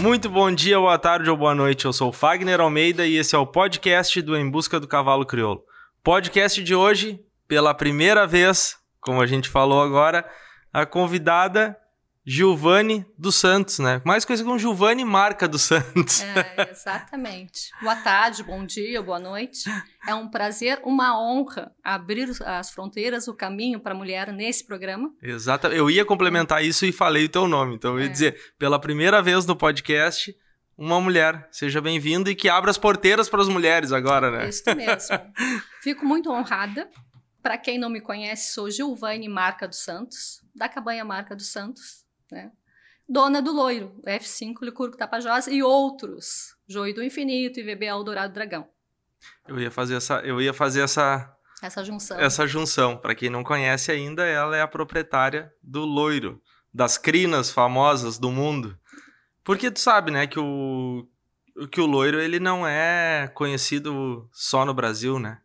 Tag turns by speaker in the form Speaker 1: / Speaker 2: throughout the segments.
Speaker 1: Muito bom dia, boa tarde ou boa noite. Eu sou Fagner Almeida e esse é o podcast do Em Busca do Cavalo Crioulo. Podcast de hoje, pela primeira vez, como a gente falou agora, a convidada Giovanni dos Santos, né? Mais conhecida como Giovanni Marca dos Santos.
Speaker 2: É, exatamente. Boa tarde, bom dia, boa noite. É um prazer, uma honra abrir as fronteiras, o caminho para a mulher nesse programa.
Speaker 1: Exato. Eu ia complementar isso e falei o teu nome. Então eu ia é. dizer, pela primeira vez no podcast, uma mulher. Seja bem-vinda e que abra as porteiras para as mulheres agora, né?
Speaker 2: Isso mesmo. Fico muito honrada. Para quem não me conhece, sou Giovanni Marca dos Santos, da Cabanha Marca dos Santos né? Dona do Loiro, F5, Licurgo Tapajós e outros, Joio do Infinito e VB Dourado Dragão.
Speaker 1: Eu ia fazer essa, eu ia fazer essa
Speaker 2: essa junção.
Speaker 1: Essa junção, para quem não conhece ainda, ela é a proprietária do Loiro, das crinas famosas do mundo. Porque tu sabe, né, que o que o loiro ele não é conhecido só no Brasil, né?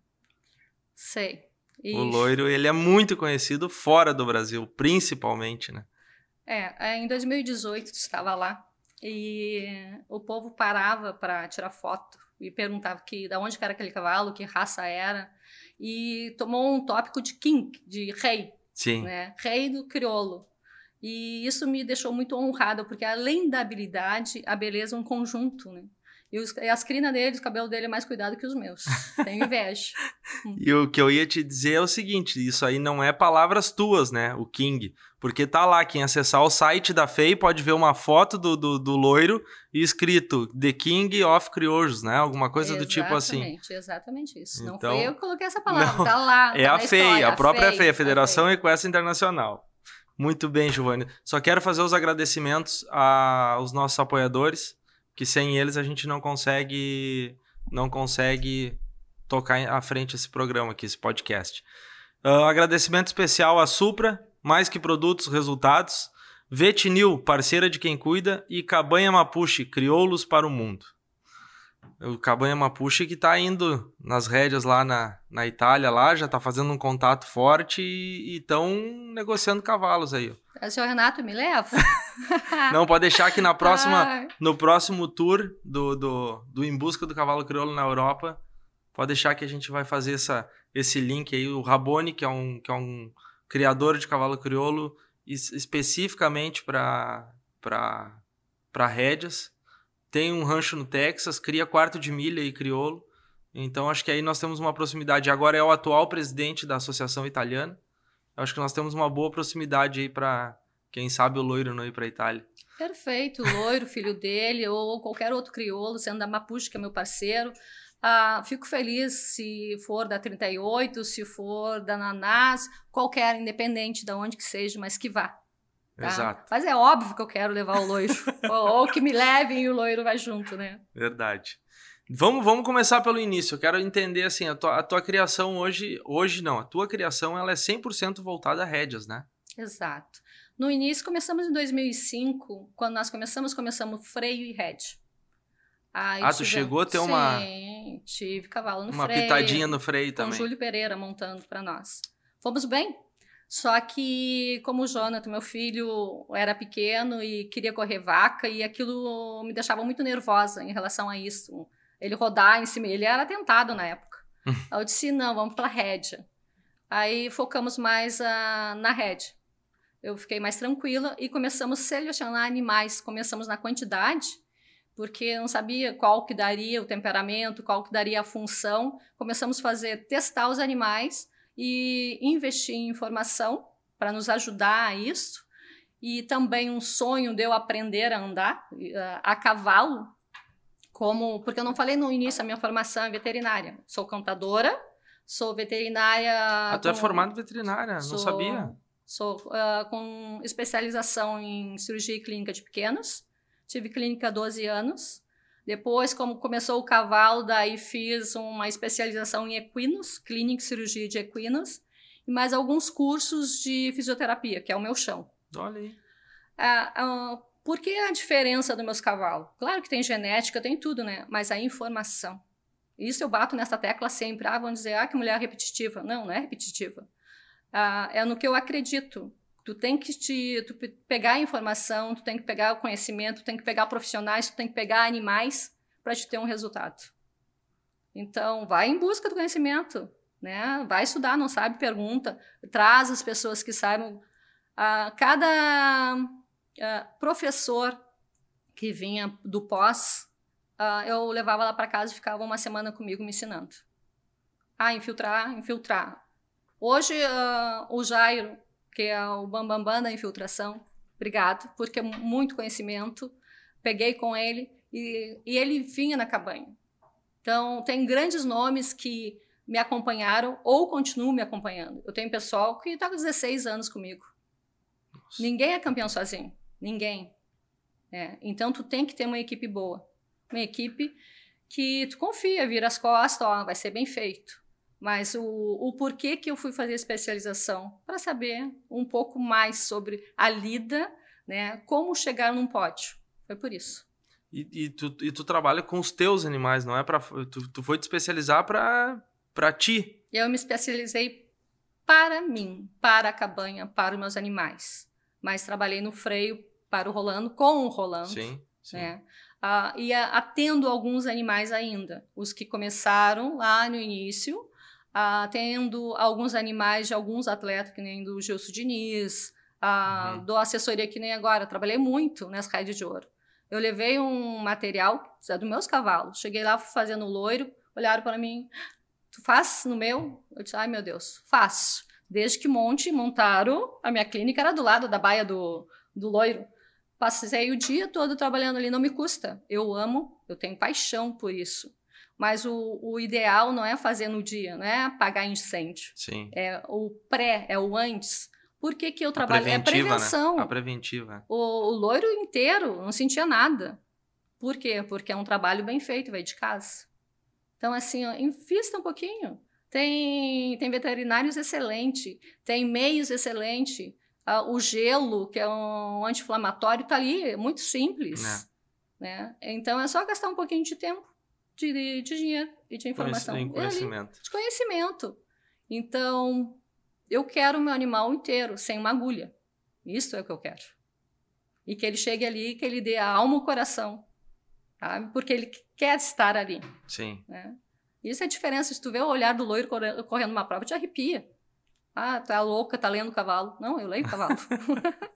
Speaker 2: Sei.
Speaker 1: O loiro ele é muito conhecido fora do Brasil, principalmente, né?
Speaker 2: É, é, em 2018 estava lá e o povo parava para tirar foto e perguntava que da onde era aquele cavalo, que raça era e tomou um tópico de king, de rei,
Speaker 1: Sim.
Speaker 2: né? Rei do crioulo. E isso me deixou muito honrada, porque além da habilidade, a beleza é um conjunto, né? E, os, e as crinas dele, o cabelo dele é mais cuidado que os meus. Tenho inveja.
Speaker 1: e o que eu ia te dizer é o seguinte: isso aí não é palavras tuas, né? O King. Porque tá lá, quem acessar o site da FEI pode ver uma foto do, do, do loiro e escrito The King of Criojos, né? Alguma coisa
Speaker 2: exatamente,
Speaker 1: do tipo assim.
Speaker 2: Exatamente, exatamente isso. Então, não foi eu que coloquei essa palavra, não, tá lá.
Speaker 1: É
Speaker 2: tá
Speaker 1: a FEI, história, a própria FEI, FEI a Federação Equestre Internacional. Muito bem, Giovanni. Só quero fazer os agradecimentos aos nossos apoiadores que sem eles a gente não consegue não consegue tocar à frente esse programa aqui, esse podcast. Uh, agradecimento especial à Supra, mais que produtos, resultados. Vetinil, parceira de quem cuida. E Cabanha Mapuche, crioulos para o mundo. O Cabanha Mapuche que está indo nas rédeas lá na, na Itália, lá já está fazendo um contato forte e estão negociando cavalos aí.
Speaker 2: O senhor Renato me leva?
Speaker 1: Não, pode deixar que na próxima, no próximo tour do, do, do Em Busca do Cavalo Crioulo na Europa, pode deixar que a gente vai fazer essa, esse link aí. O Rabone, que é um, que é um criador de cavalo crioulo, especificamente para rédeas. Tem um rancho no Texas, cria quarto de milha e crioulo. Então acho que aí nós temos uma proximidade. Agora é o atual presidente da Associação Italiana. Eu acho que nós temos uma boa proximidade aí para quem sabe o loiro não ir para Itália.
Speaker 2: Perfeito, o loiro, filho dele, ou qualquer outro crioulo, sendo da Mapuche, que é meu parceiro. Ah, fico feliz se for da 38, se for da Nanás, qualquer, independente de onde que seja, mas que vá. Tá?
Speaker 1: Exato.
Speaker 2: Mas é óbvio que eu quero levar o loiro. ou, ou, que me levem e o loiro vai junto, né?
Speaker 1: Verdade. Vamos, vamos começar pelo início. Eu quero entender assim, a tua, a tua criação hoje, hoje não, a tua criação ela é 100% voltada a rédeas, né?
Speaker 2: Exato. No início, começamos em 2005. Quando nós começamos, começamos freio e.
Speaker 1: Aí ah, tu chegou a ter uma.
Speaker 2: Sim, tive cavalo no
Speaker 1: uma
Speaker 2: freio.
Speaker 1: Uma pitadinha no freio também.
Speaker 2: Com Júlio Pereira montando para nós. Fomos bem. Só que, como o Jonathan, meu filho, era pequeno e queria correr vaca, e aquilo me deixava muito nervosa em relação a isso. Ele rodar em cima. Ele era tentado na época. Aí eu disse: não, vamos para rédea. Aí focamos mais uh, na rédea eu fiquei mais tranquila e começamos a selecionar animais. Começamos na quantidade, porque não sabia qual que daria o temperamento, qual que daria a função. Começamos a fazer, testar os animais e investir em informação para nos ajudar a isso. E também um sonho de eu aprender a andar a cavalo, como porque eu não falei no início a minha formação é veterinária. Sou contadora, sou veterinária.
Speaker 1: Ah, tu é formada veterinária, sou, não sabia?
Speaker 2: Sou uh, com especialização em cirurgia clínica de pequenos. Tive clínica há 12 anos. Depois, como começou o cavalo, daí fiz uma especialização em equinos, clínica e cirurgia de equinos, e mais alguns cursos de fisioterapia, que é o meu chão.
Speaker 1: Olha aí.
Speaker 2: Uh, uh, por que a diferença dos meus cavalos? Claro que tem genética, tem tudo, né? Mas a informação. Isso eu bato nessa tecla sempre. Ah, vão dizer, ah, que mulher repetitiva. Não, não é repetitiva. Ah, é no que eu acredito. Tu tem que te tu pegar a informação, tu tem que pegar o conhecimento, tu tem que pegar profissionais, tu tem que pegar animais para te ter um resultado. Então, vai em busca do conhecimento, né? Vai estudar, não sabe, pergunta, traz as pessoas que saibam. Ah, cada ah, professor que vinha do pós, ah, eu levava lá para casa e ficava uma semana comigo me ensinando. Ah, infiltrar, infiltrar. Hoje, o Jairo, que é o Bambambam Bam Bam da infiltração. Obrigado, porque é muito conhecimento. Peguei com ele e, e ele vinha na cabanha. Então, tem grandes nomes que me acompanharam ou continuam me acompanhando. Eu tenho pessoal que está com 16 anos comigo. Nossa. Ninguém é campeão sozinho. Ninguém. É. Então, tu tem que ter uma equipe boa. Uma equipe que tu confia, vira as costas, ó, vai ser bem feito. Mas o, o porquê que eu fui fazer especialização? Para saber um pouco mais sobre a lida, né? Como chegar num pódio. Foi por isso.
Speaker 1: E, e, tu, e tu trabalha com os teus animais, não é para tu, tu foi te especializar para para ti?
Speaker 2: Eu me especializei para mim, para a cabanha, para os meus animais. Mas trabalhei no freio para o Rolando, com o Rolando. Sim, sim. Né? Ah, e atendo alguns animais ainda. Os que começaram lá no início, ah, tendo alguns animais de alguns atletas, que nem do Gilson Diniz, ah, uhum. dou assessoria que nem agora, trabalhei muito nessa rede de ouro. Eu levei um material, é dos meus cavalos, cheguei lá fazendo loiro, olharam para mim, tu faz no meu? Eu disse, ai meu Deus, faço. Desde que monte, montaram, a minha clínica era do lado da baia do, do loiro. Passei o dia todo trabalhando ali, não me custa. Eu amo, eu tenho paixão por isso. Mas o, o ideal não é fazer no dia, não é apagar incêndio.
Speaker 1: Sim.
Speaker 2: É o pré, é o antes. Por que, que eu trabalho? É prevenção.
Speaker 1: Né? A preventiva.
Speaker 2: O, o loiro inteiro não sentia nada. Por quê? Porque é um trabalho bem feito, vai de casa. Então, assim, ó, invista um pouquinho. Tem, tem veterinários excelentes, tem meios excelentes. Uh, o gelo, que é um anti-inflamatório, está ali, é muito simples. É. Né? Então, é só gastar um pouquinho de tempo de, de dinheiro e de informação.
Speaker 1: Conhecimento.
Speaker 2: de conhecimento. Então, eu quero o meu animal inteiro, sem uma agulha. Isso é o que eu quero. E que ele chegue ali, que ele dê a alma o coração. Sabe? Porque ele quer estar ali.
Speaker 1: Sim.
Speaker 2: Né? Isso é a diferença. Se tu vê o olhar do loiro correndo uma prova, te arrepia. Ah, tá louca, tá lendo o cavalo. Não, eu leio o cavalo.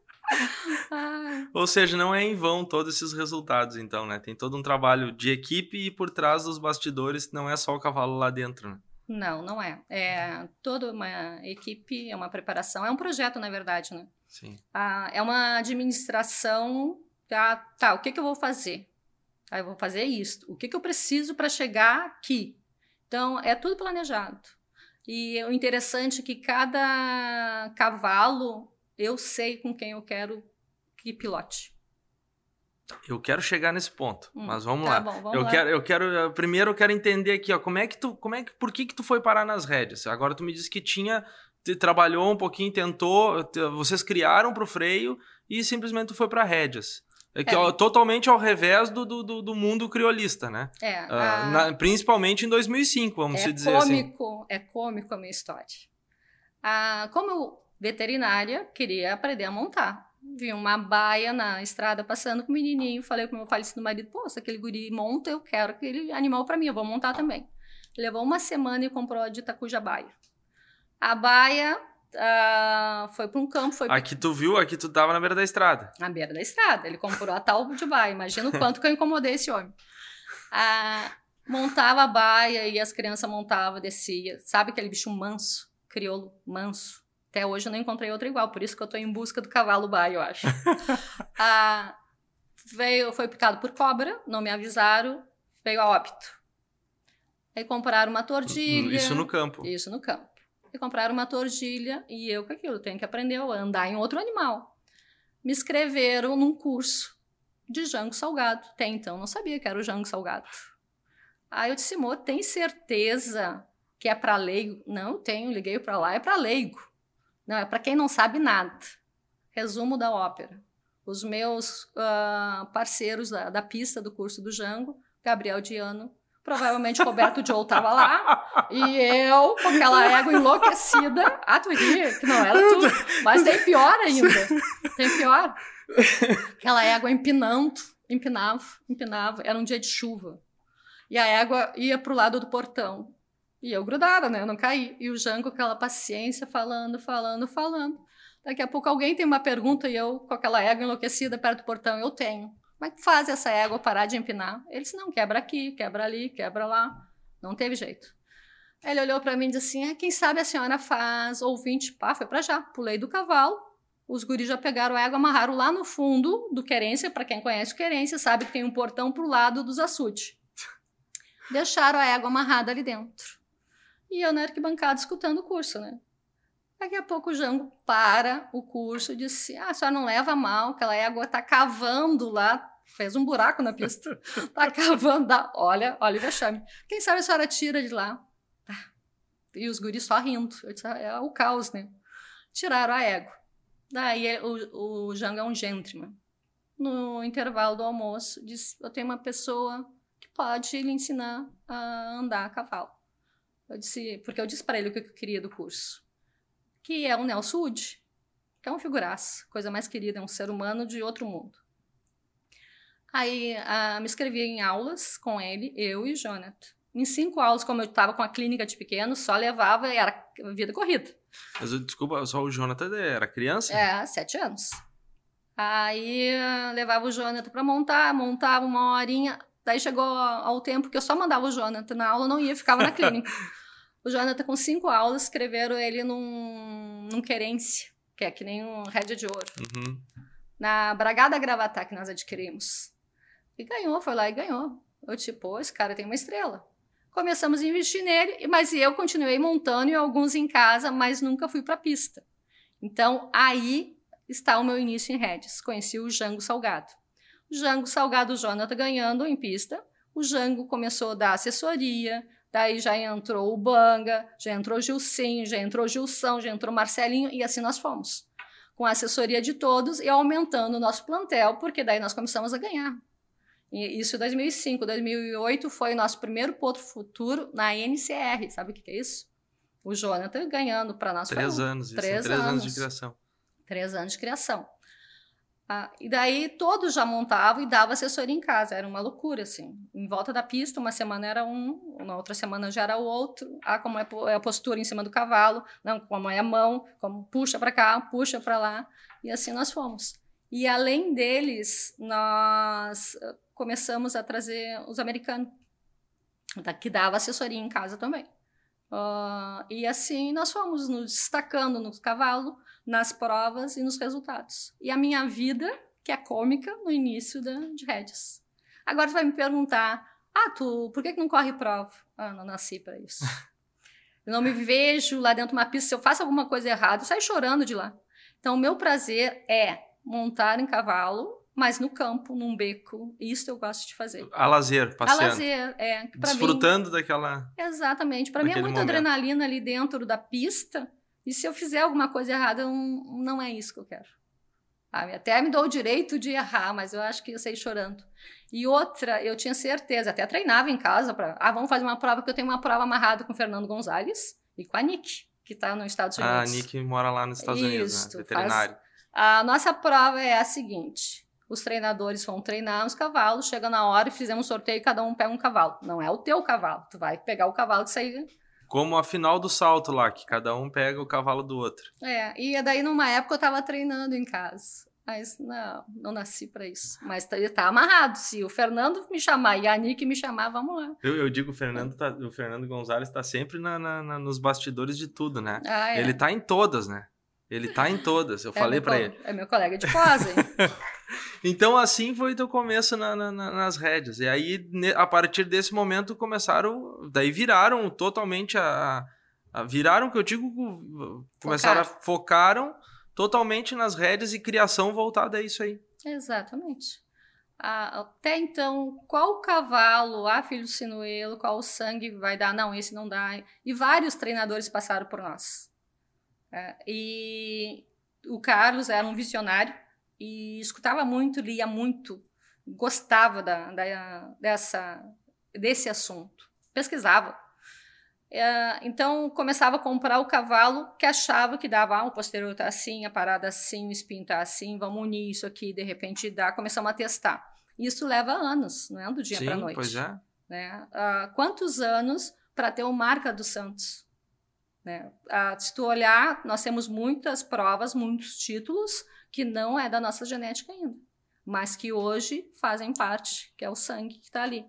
Speaker 1: Ou seja, não é em vão todos esses resultados, então, né? Tem todo um trabalho de equipe e por trás dos bastidores não é só o cavalo lá dentro, né?
Speaker 2: Não, não é. É toda uma equipe, é uma preparação, é um projeto, na verdade, né?
Speaker 1: Sim.
Speaker 2: Ah, é uma administração. Ah, tá, o que, que eu vou fazer? Ah, eu vou fazer isso. O que, que eu preciso para chegar aqui? Então, é tudo planejado. E o interessante é que cada cavalo eu sei com quem eu quero que pilote.
Speaker 1: Eu quero chegar nesse ponto, hum, mas vamos tá lá.
Speaker 2: Bom, vamos
Speaker 1: eu
Speaker 2: lá.
Speaker 1: quero, eu quero, primeiro eu quero entender aqui, ó, como é que tu, como é que, por que que tu foi parar nas rédeas? Agora tu me disse que tinha, trabalhou um pouquinho, tentou, vocês criaram para o freio e simplesmente tu foi para rédeas. É que, é. Totalmente ao revés do, do, do mundo criolista, né?
Speaker 2: É.
Speaker 1: Uh, a... na, principalmente em 2005, vamos é dizer
Speaker 2: cômico,
Speaker 1: assim.
Speaker 2: É cômico a minha história. Ah, como veterinária, queria aprender a montar. Vi uma baia na estrada passando com o menininho, falei com meu falecido marido, pô, se aquele guri monta, eu quero aquele animal para mim, eu vou montar também. Levou uma semana e comprou a de Itacuja Baia. A baia uh, foi para um campo. Foi
Speaker 1: aqui tu viu, aqui tu tava na beira da estrada.
Speaker 2: Na beira da estrada. Ele comprou a tal de baia. Imagina o quanto que eu incomodei esse homem. Uh, montava a baia e as crianças montavam, descia. Sabe aquele bicho manso, crioulo manso? Até hoje eu não encontrei outra igual, por isso que eu estou em busca do cavalo baio, eu acho. ah, veio, foi picado por cobra, não me avisaram, veio a óbito. Aí compraram uma tordilha.
Speaker 1: Isso no campo.
Speaker 2: Isso no campo. E compraram uma tordilha e eu com aquilo, tenho que aprender a andar em outro animal. Me inscreveram num curso de jango salgado. Até então não sabia que era o jango salgado. Aí eu disse, amor, tem certeza que é para leigo? Não, tenho, liguei para lá, é para leigo. Não, é para quem não sabe nada. Resumo da ópera. Os meus uh, parceiros da, da, pista do curso do Jango, Gabriel Diano, provavelmente Roberto Joe estava lá, E eu, com aquela égua enlouquecida, ah, tu que não era tudo, mas tem pior ainda, tem pior. Aquela égua empinando, empinava, empinava, era um dia de chuva. E a égua ia pro lado do portão. E eu grudada, né? Eu não caí. E o Jango, com aquela paciência, falando, falando, falando. Daqui a pouco alguém tem uma pergunta e eu, com aquela égua enlouquecida perto do portão, eu tenho. Como é que faz essa égua parar de empinar? Ele disse, não, quebra aqui, quebra ali, quebra lá. Não teve jeito. Ele olhou para mim e disse assim, ah, quem sabe a senhora faz ouvinte. Pá, foi para já. Pulei do cavalo. Os guris já pegaram a égua, amarraram lá no fundo do Querência. Para quem conhece o Querência, sabe que tem um portão pro lado dos açudes. Deixaram a égua amarrada ali dentro. E eu na arquibancada escutando o curso, né? Daqui a pouco o Jango para o curso e disse: Ah, a senhora não leva mal, aquela égua está cavando lá, fez um buraco na pista, está cavando, dá, olha, olha o vexame. Quem sabe a senhora tira de lá? Tá. E os guris só rindo. Eu disse, ah, é o caos, né? Tiraram a égua. Daí o, o Jango é um gentleman. No intervalo do almoço, disse: Eu tenho uma pessoa que pode lhe ensinar a andar a cavalo. Eu disse, porque eu disse para ele o que eu queria do curso que é o Nelson Wood, que é um figuraça, coisa mais querida, é um ser humano de outro mundo. Aí me inscrevi em aulas com ele, eu e Jonathan. Em cinco aulas, como eu estava com a clínica de pequeno, só levava e era vida corrida.
Speaker 1: Mas desculpa, só o Jonathan era criança?
Speaker 2: É, sete anos. Aí levava o Jonathan para montar, montava uma horinha. Daí chegou ao tempo que eu só mandava o Jonathan na aula, não ia, ficava na clínica. O Jonathan, com cinco aulas, escreveram ele num, num querência, que é que nem um rédea de ouro. Uhum. Na Bragada Gravatá que nós adquirimos. E ganhou, foi lá e ganhou. Eu tipo, esse cara tem uma estrela. Começamos a investir nele, mas eu continuei montando e alguns em casa, mas nunca fui para a pista. Então, aí está o meu início em redes. Conheci o Jango Salgado. O Jango Salgado, o Jonathan ganhando em pista. O Jango começou a dar assessoria, Daí já entrou o Banga, já entrou Gilcinho, já entrou Gilson, já entrou Marcelinho e assim nós fomos. Com a assessoria de todos e aumentando o nosso plantel, porque daí nós começamos a ganhar. E isso em 2005. 2008 foi o nosso primeiro ponto futuro na NCR. Sabe o que é isso? O Jonathan ganhando para nós.
Speaker 1: Três anos, três, três anos. anos de criação.
Speaker 2: Três anos de criação. Ah, e daí todos já montavam e davam assessoria em casa, era uma loucura, assim. Em volta da pista, uma semana era um, na outra semana já era o outro. Ah, como é, é a postura em cima do cavalo, não, como é a mão, como puxa para cá, puxa para lá. E assim nós fomos. E além deles, nós ah, começamos a trazer os americanos, que dava assessoria em casa também. Uh, e assim nós fomos nos destacando no cavalo, nas provas e nos resultados. E a minha vida, que é cômica, no início da, de Regis. Agora tu vai me perguntar, ah, tu, por que, que não corre prova? Ah, não nasci para isso. eu não me vejo lá dentro de uma pista, se eu faço alguma coisa errada, eu saio chorando de lá. Então, o meu prazer é montar em cavalo, mas no campo, num beco. Isso eu gosto de fazer.
Speaker 1: A lazer, passeando.
Speaker 2: A lazer, é.
Speaker 1: Desfrutando
Speaker 2: mim,
Speaker 1: daquela...
Speaker 2: Exatamente. Para mim é muita momento. adrenalina ali dentro da pista e se eu fizer alguma coisa errada, não, não é isso que eu quero. Até me dou o direito de errar, mas eu acho que eu sei chorando. E outra, eu tinha certeza, até treinava em casa para, ah, vamos fazer uma prova que eu tenho uma prova amarrada com o Fernando Gonzalez e com a Nick, que está nos Estados Unidos.
Speaker 1: Ah, a Nick mora lá nos Estados Unidos, né? veterinário. Faz...
Speaker 2: A nossa prova é a seguinte: os treinadores vão treinar os cavalos, chega na hora e fizemos um sorteio e cada um pega um cavalo. Não é o teu cavalo, tu vai pegar o cavalo que sair
Speaker 1: como a final do salto lá, que cada um pega o cavalo do outro.
Speaker 2: É, e daí numa época eu tava treinando em casa. Mas não, não nasci para isso. Mas tá, tá amarrado. Se o Fernando me chamar e a Nick me chamar, vamos lá.
Speaker 1: Eu, eu digo, o Fernando, tá, o Fernando Gonzalez tá sempre na, na, na, nos bastidores de tudo, né? Ah, é. Ele tá em todas, né? Ele tá em todas, eu é falei para ele.
Speaker 2: É meu colega de pós, hein?
Speaker 1: então assim foi o começo na, na, nas rédeas. E aí, a partir desse momento, começaram. Daí viraram totalmente a. a viraram, que eu digo, começaram Focar. a. Focaram totalmente nas rédeas e criação voltada a isso aí.
Speaker 2: Exatamente. até então, qual cavalo, ah, filho sinuelo, qual sangue vai dar? Não, esse não dá. E vários treinadores passaram por nós. É, e o Carlos era um visionário e escutava muito, lia muito, gostava da, da, dessa, desse assunto, pesquisava. É, então começava a comprar o cavalo que achava que dava, ah, o posterior tá assim, a parada assim, o espinho tá assim, vamos unir isso aqui, de repente dá, começamos a testar. Isso leva anos, não é do dia para noite.
Speaker 1: Pois é.
Speaker 2: Né? Uh, quantos anos para ter o marca do Santos? Né? Uh, se tu olhar, nós temos muitas provas, muitos títulos que não é da nossa genética ainda, mas que hoje fazem parte, que é o sangue que está ali.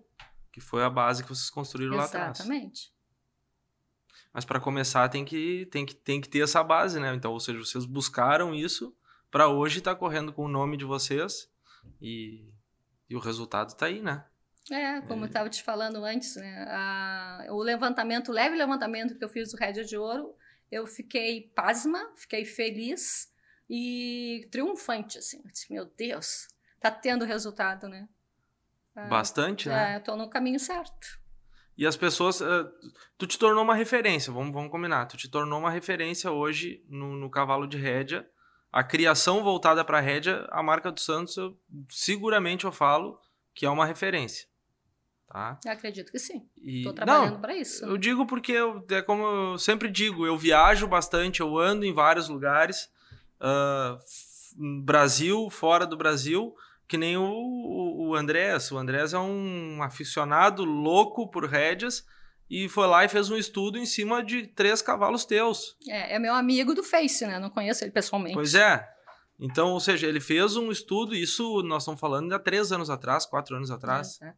Speaker 1: Que foi a base que vocês construíram
Speaker 2: Exatamente.
Speaker 1: lá atrás.
Speaker 2: Exatamente.
Speaker 1: Mas para começar tem que, tem, que, tem que ter essa base, né? Então, ou seja, vocês buscaram isso para hoje estar tá correndo com o nome de vocês e, e o resultado está aí, né?
Speaker 2: É, como é. eu estava te falando antes, né? A, o levantamento, o leve levantamento que eu fiz do Rédia de Ouro, eu fiquei pasma, fiquei feliz e triunfante, assim. disse, meu Deus, tá tendo resultado, né?
Speaker 1: Ah, Bastante, né?
Speaker 2: É, eu tô no caminho certo.
Speaker 1: E as pessoas. Uh, tu te tornou uma referência, vamos, vamos combinar. Tu te tornou uma referência hoje no, no cavalo de rédea. A criação voltada para rédea, a marca do Santos, eu, seguramente eu falo que é uma referência. Tá?
Speaker 2: Eu acredito que sim. Estou trabalhando para isso.
Speaker 1: Eu digo porque, eu, é como eu sempre digo, eu viajo bastante, eu ando em vários lugares. Uh, Brasil, fora do Brasil que nem o, o, o Andrés. O Andrés é um aficionado louco por rédeas e foi lá e fez um estudo em cima de três cavalos teus.
Speaker 2: É, é meu amigo do Face, né? Não conheço ele pessoalmente.
Speaker 1: Pois é. Então, ou seja, ele fez um estudo, isso nós estamos falando há três anos atrás, quatro anos atrás. É,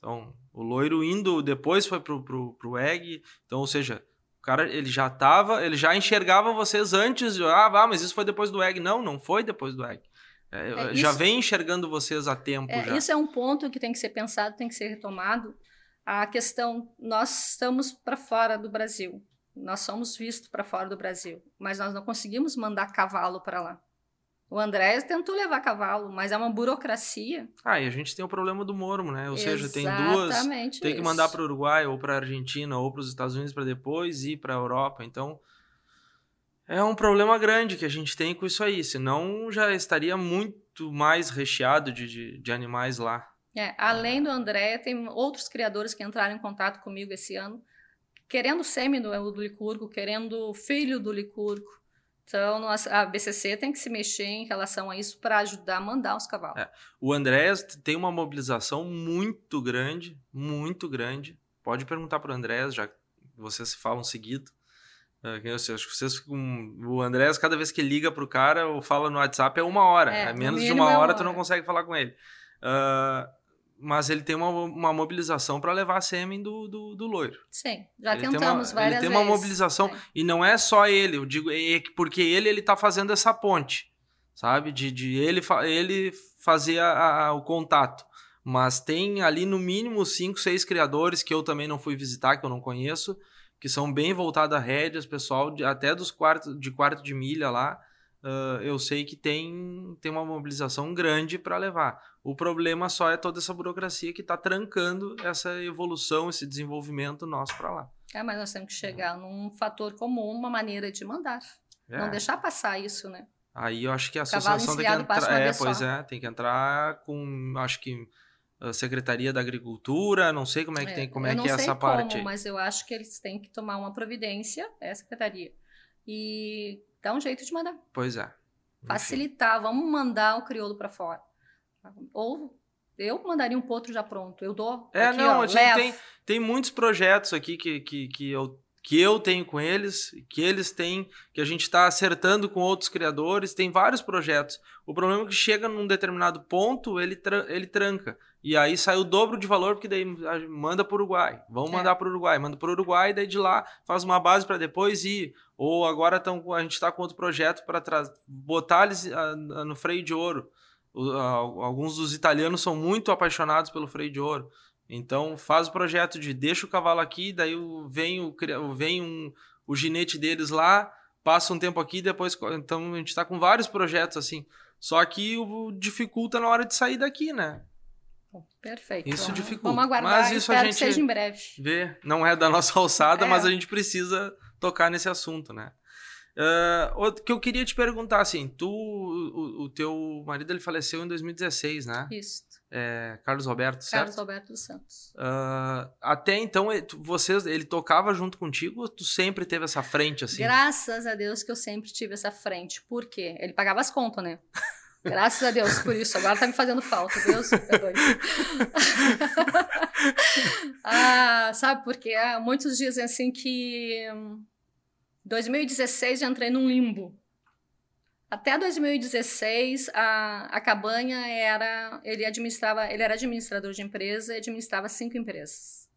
Speaker 1: então, o loiro indo, depois foi pro, pro, pro egg. Então, ou seja, o cara, ele já tava, ele já enxergava vocês antes de, ah, mas isso foi depois do egg. Não, não foi depois do egg. É, é, já vem enxergando vocês há tempo.
Speaker 2: É. Isso é um ponto que tem que ser pensado, tem que ser retomado. A questão, nós estamos para fora do Brasil, nós somos vistos para fora do Brasil, mas nós não conseguimos mandar cavalo para lá. O André tentou levar cavalo, mas é uma burocracia.
Speaker 1: Ah, e a gente tem o problema do mormo, né? Ou Exatamente seja, tem duas. Tem que mandar para o Uruguai, ou para a Argentina, ou para os Estados Unidos para depois ir para a Europa. Então, é um problema grande que a gente tem com isso aí, senão já estaria muito mais recheado de, de, de animais lá.
Speaker 2: É, além do André, tem outros criadores que entraram em contato comigo esse ano, querendo sêmen do, do Licurgo, querendo filho do Licurgo. Então, a BCC tem que se mexer em relação a isso para ajudar a mandar os cavalos. É.
Speaker 1: O Andrés tem uma mobilização muito grande, muito grande. Pode perguntar para o Andrés, já que vocês se falam seguido. É, eu acho que vocês O Andrés, cada vez que liga pro cara ou fala no WhatsApp, é uma hora. É, é menos de uma hora, é uma tu não consegue falar com ele. Uh, mas ele tem uma, uma mobilização para levar a sêmen do, do, do, loiro.
Speaker 2: Sim, já ele tentamos
Speaker 1: uma,
Speaker 2: várias vezes.
Speaker 1: Ele tem uma mobilização, é. e não é só ele, eu digo, é porque ele ele tá fazendo essa ponte, sabe? De, de ele, ele fazer a, a, o contato. Mas tem ali no mínimo cinco, seis criadores que eu também não fui visitar, que eu não conheço, que são bem voltadas a rédeas, pessoal, de, até dos quartos de quarto de milha lá, uh, eu sei que tem, tem uma mobilização grande para levar. O problema só é toda essa burocracia que está trancando essa evolução, esse desenvolvimento nosso para lá.
Speaker 2: É, mas nós temos que chegar num fator comum, uma maneira de mandar. É. Não deixar passar isso, né?
Speaker 1: Aí eu acho que a associação tem que entrar. É, pois é, tem que entrar com. Acho que Secretaria da Agricultura, não sei como é que, é, tem, como é que é essa como, parte.
Speaker 2: Mas eu acho que eles têm que tomar uma providência, é a Secretaria, e dar um jeito de mandar.
Speaker 1: Pois é.
Speaker 2: Facilitar, Enfim. vamos mandar o crioulo para fora. Ou eu mandaria um potro já pronto, eu dou.
Speaker 1: É,
Speaker 2: aqui,
Speaker 1: não,
Speaker 2: ó,
Speaker 1: a gente tem, tem muitos projetos aqui que, que, que eu que eu tenho com eles, que eles têm, que a gente está acertando com outros criadores, tem vários projetos. O problema é que chega num determinado ponto, ele, tra ele tranca. E aí sai o dobro de valor, porque daí manda para o Uruguai. Vamos é. mandar para o Uruguai. Manda para o Uruguai, daí de lá faz uma base para depois ir. Ou agora tão, a gente está com outro projeto para botar eles uh, no freio de ouro. Alguns dos italianos são muito apaixonados pelo freio de ouro. Então faz o projeto de deixa o cavalo aqui, daí vem, o, vem um, o ginete deles lá, passa um tempo aqui, depois. Então a gente está com vários projetos assim. Só que o dificulta na hora de sair daqui, né?
Speaker 2: Perfeito.
Speaker 1: Isso dificulta.
Speaker 2: Vamos aguardar, mas isso a gente que seja em breve.
Speaker 1: Vê, não é da nossa alçada, é. mas a gente precisa tocar nesse assunto, né? Uh, que eu queria te perguntar, assim, tu, o, o, teu marido ele faleceu em 2016, né?
Speaker 2: Isso.
Speaker 1: É, Carlos Roberto, certo?
Speaker 2: Carlos Roberto dos Santos.
Speaker 1: Uh, até então, vocês, ele tocava junto contigo ou tu sempre teve essa frente, assim?
Speaker 2: Graças a Deus que eu sempre tive essa frente. Por quê? Ele pagava as contas, né? Graças a Deus por isso. Agora tá me fazendo falta, Deus. ah, sabe por quê? Há muitos dizem assim que 2016 eu entrei num limbo. Até 2016, a, a Cabanha era. Ele administrava. Ele era administrador de empresa e administrava cinco empresas.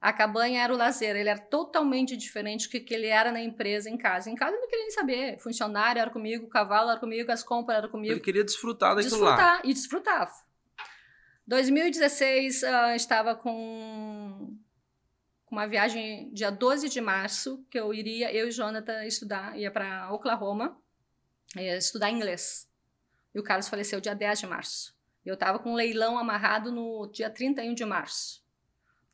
Speaker 2: A cabanha era o lazer, ele era totalmente diferente do que ele era na empresa, em casa. Em casa ele não queria nem saber. Funcionário era comigo, cavalo era comigo, as compras eram comigo.
Speaker 1: Ele queria desfrutar daquilo
Speaker 2: desfrutar,
Speaker 1: lá.
Speaker 2: E desfrutava. 2016, uh, estava com uma viagem dia 12 de março, que eu iria, eu e Jonathan, estudar, ia para Oklahoma, estudar inglês. E o Carlos faleceu dia 10 de março. Eu estava com um leilão amarrado no dia 31 de março.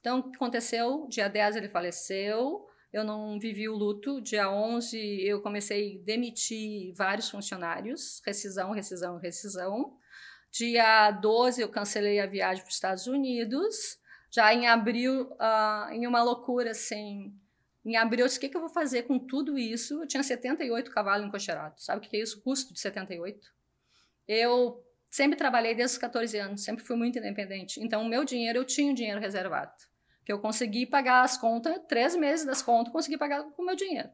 Speaker 2: Então, o que aconteceu? Dia 10 ele faleceu, eu não vivi o luto. Dia 11 eu comecei a demitir vários funcionários, rescisão, rescisão, rescisão. Dia 12 eu cancelei a viagem para os Estados Unidos. Já em abril, uh, em uma loucura assim, em abril eu disse, o que, que eu vou fazer com tudo isso? Eu tinha 78 cavalos encocheirados. Sabe o que é isso? Custo de 78? Eu sempre trabalhei desde os 14 anos, sempre fui muito independente. Então, o meu dinheiro, eu tinha o dinheiro reservado que eu consegui pagar as contas, três meses das contas, consegui pagar com o meu dinheiro.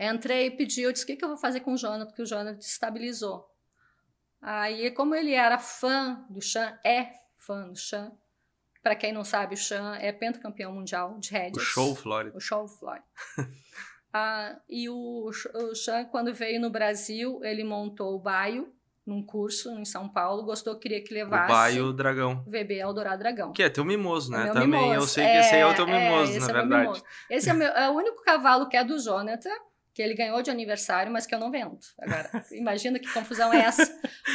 Speaker 2: Entrei, pedi, eu disse, o que, que eu vou fazer com o Jonathan, porque o Jonathan estabilizou. Aí, como ele era fã do Chan, é fã do Chan, para quem não sabe, o Chan é pentacampeão mundial de rédeas.
Speaker 1: O show Florida.
Speaker 2: O show Florida. ah, e o, o Chan, quando veio no Brasil, ele montou o baio, num curso em São Paulo, gostou, queria que levasse.
Speaker 1: O Baio Dragão.
Speaker 2: VB Eldorado Dragão.
Speaker 1: Que é teu mimoso,
Speaker 2: é
Speaker 1: né? É Também
Speaker 2: mimoso.
Speaker 1: eu sei que esse aí é o teu
Speaker 2: é,
Speaker 1: mimoso,
Speaker 2: é,
Speaker 1: na
Speaker 2: é
Speaker 1: verdade.
Speaker 2: Mimoso. Esse é, meu, é o único cavalo que é do Jonathan, que ele ganhou de aniversário, mas que eu não vendo. Agora, imagina que confusão é essa.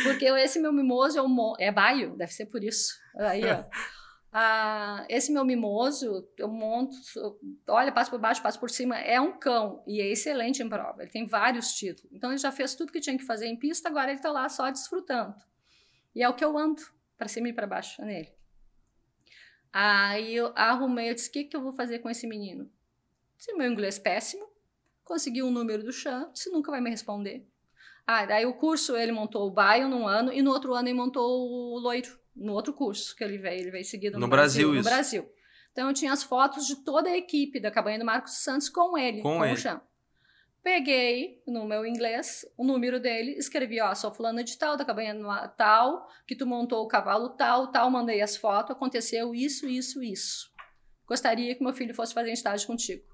Speaker 2: Porque esse meu mimoso é, o, é baio, deve ser por isso. Aí, ó. Ah, esse meu mimoso, eu monto, olha, passo por baixo, passo por cima, é um cão e é excelente em prova. Ele tem vários títulos. Então ele já fez tudo que tinha que fazer em pista, agora ele está lá só desfrutando. E é o que eu ando para cima e para baixo nele. Aí eu arrumei, eu disse: o que, que eu vou fazer com esse menino? Se meu inglês é péssimo, consegui o um número do chão, disse: nunca vai me responder. Ah, daí o curso ele montou o Baio num ano e no outro ano ele montou o Loiro no outro curso que ele veio, ele veio seguido no,
Speaker 1: no Brasil, Brasil
Speaker 2: no Brasil. Então eu tinha as fotos de toda a equipe da cabanha do Marcos Santos com ele, com, com ele. o chão. Peguei no meu inglês o número dele, escrevi, ó, sou fulana de tal, da cabanha tal, que tu montou o cavalo tal, tal, mandei as fotos, aconteceu isso, isso, isso. Gostaria que meu filho fosse fazer um estágio contigo.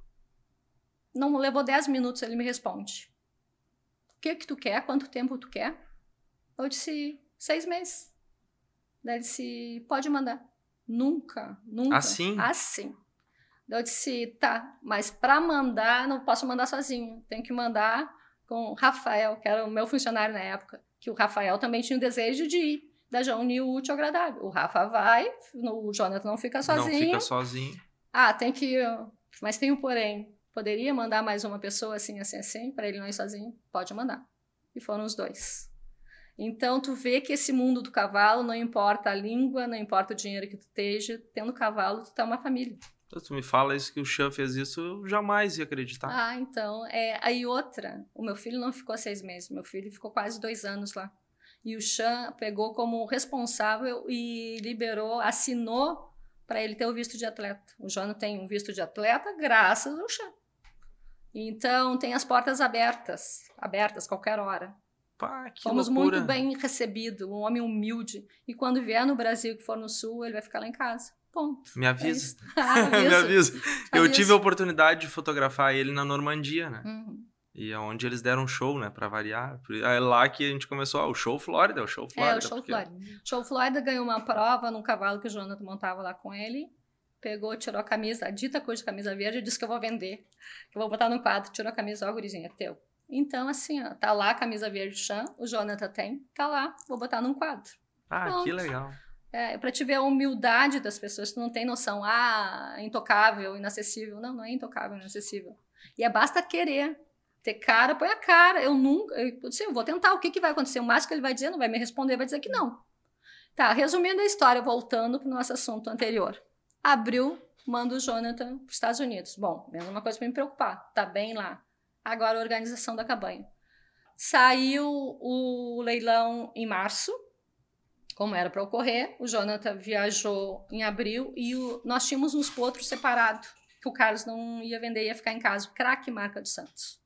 Speaker 2: Não levou 10 minutos, ele me responde. O que que tu quer? Quanto tempo tu quer? Eu disse, seis meses. Daí ele disse, pode mandar. Nunca, nunca.
Speaker 1: Assim?
Speaker 2: Assim. Daí eu disse, tá, mas para mandar, não posso mandar sozinho. Tenho que mandar com o Rafael, que era o meu funcionário na época. Que o Rafael também tinha o desejo de ir. Da já unir o útil ao agradável. O Rafa vai, o Jonathan não fica sozinho.
Speaker 1: Não fica sozinho.
Speaker 2: Ah, tem que. Mas tem um porém. Poderia mandar mais uma pessoa assim, assim, assim, para ele não ir sozinho? Pode mandar. E foram os dois. Então, tu vê que esse mundo do cavalo, não importa a língua, não importa o dinheiro que tu esteja, tendo cavalo, tu tá uma família.
Speaker 1: Então, tu me fala isso que o Chan fez isso, eu jamais ia acreditar.
Speaker 2: Ah, então, é, aí outra, o meu filho não ficou seis meses, meu filho ficou quase dois anos lá. E o Chan pegou como responsável e liberou, assinou para ele ter o visto de atleta. O João tem um visto de atleta graças ao Chan. Então, tem as portas abertas, abertas qualquer hora.
Speaker 1: Pá, que
Speaker 2: Fomos
Speaker 1: loucura.
Speaker 2: muito bem recebidos, um homem humilde. E quando vier no Brasil, que for no Sul, ele vai ficar lá em casa. Ponto.
Speaker 1: Me avisa.
Speaker 2: É
Speaker 1: Me avisa. Eu
Speaker 2: Avisa.
Speaker 1: tive a oportunidade de fotografar ele na Normandia, né?
Speaker 2: Uhum.
Speaker 1: E é onde eles deram um show, né? Pra variar. É lá que a gente começou, ah, o show Flórida, o show Flórida.
Speaker 2: É, o show
Speaker 1: porque-
Speaker 2: Flórida. O show Flórida ganhou uma prova num cavalo que o Jonathan montava lá com ele. Pegou, tirou a camisa, a dita cor de camisa verde, e disse que eu vou vender. Que eu vou botar no quadro. Tirou a camisa, ó, gurizinho, é teu. Então, assim, ó, tá lá a camisa verde chã, o Jonathan tem, tá lá, vou botar num quadro.
Speaker 1: Ah,
Speaker 2: Pronto.
Speaker 1: que legal.
Speaker 2: É, pra te ver a humildade das pessoas, tu não tem noção, ah, intocável, inacessível. Não, não é intocável, inacessível. E é basta querer. ter cara, põe a cara. Eu nunca. Eu disse, eu vou tentar. O que, que vai acontecer? O máximo que ele vai dizer, não vai me responder, vai dizer que não. Tá, resumindo a história, voltando para o nosso assunto anterior. Abriu, manda o Jonathan para os Estados Unidos. Bom, menos uma coisa para me preocupar. Tá bem lá. Agora a organização da cabanha. Saiu o leilão em março, como era para ocorrer. O Jonathan viajou em abril e o, nós tínhamos uns potros separados, que o Carlos não ia vender, ia ficar em casa. Craque marca dos Santos.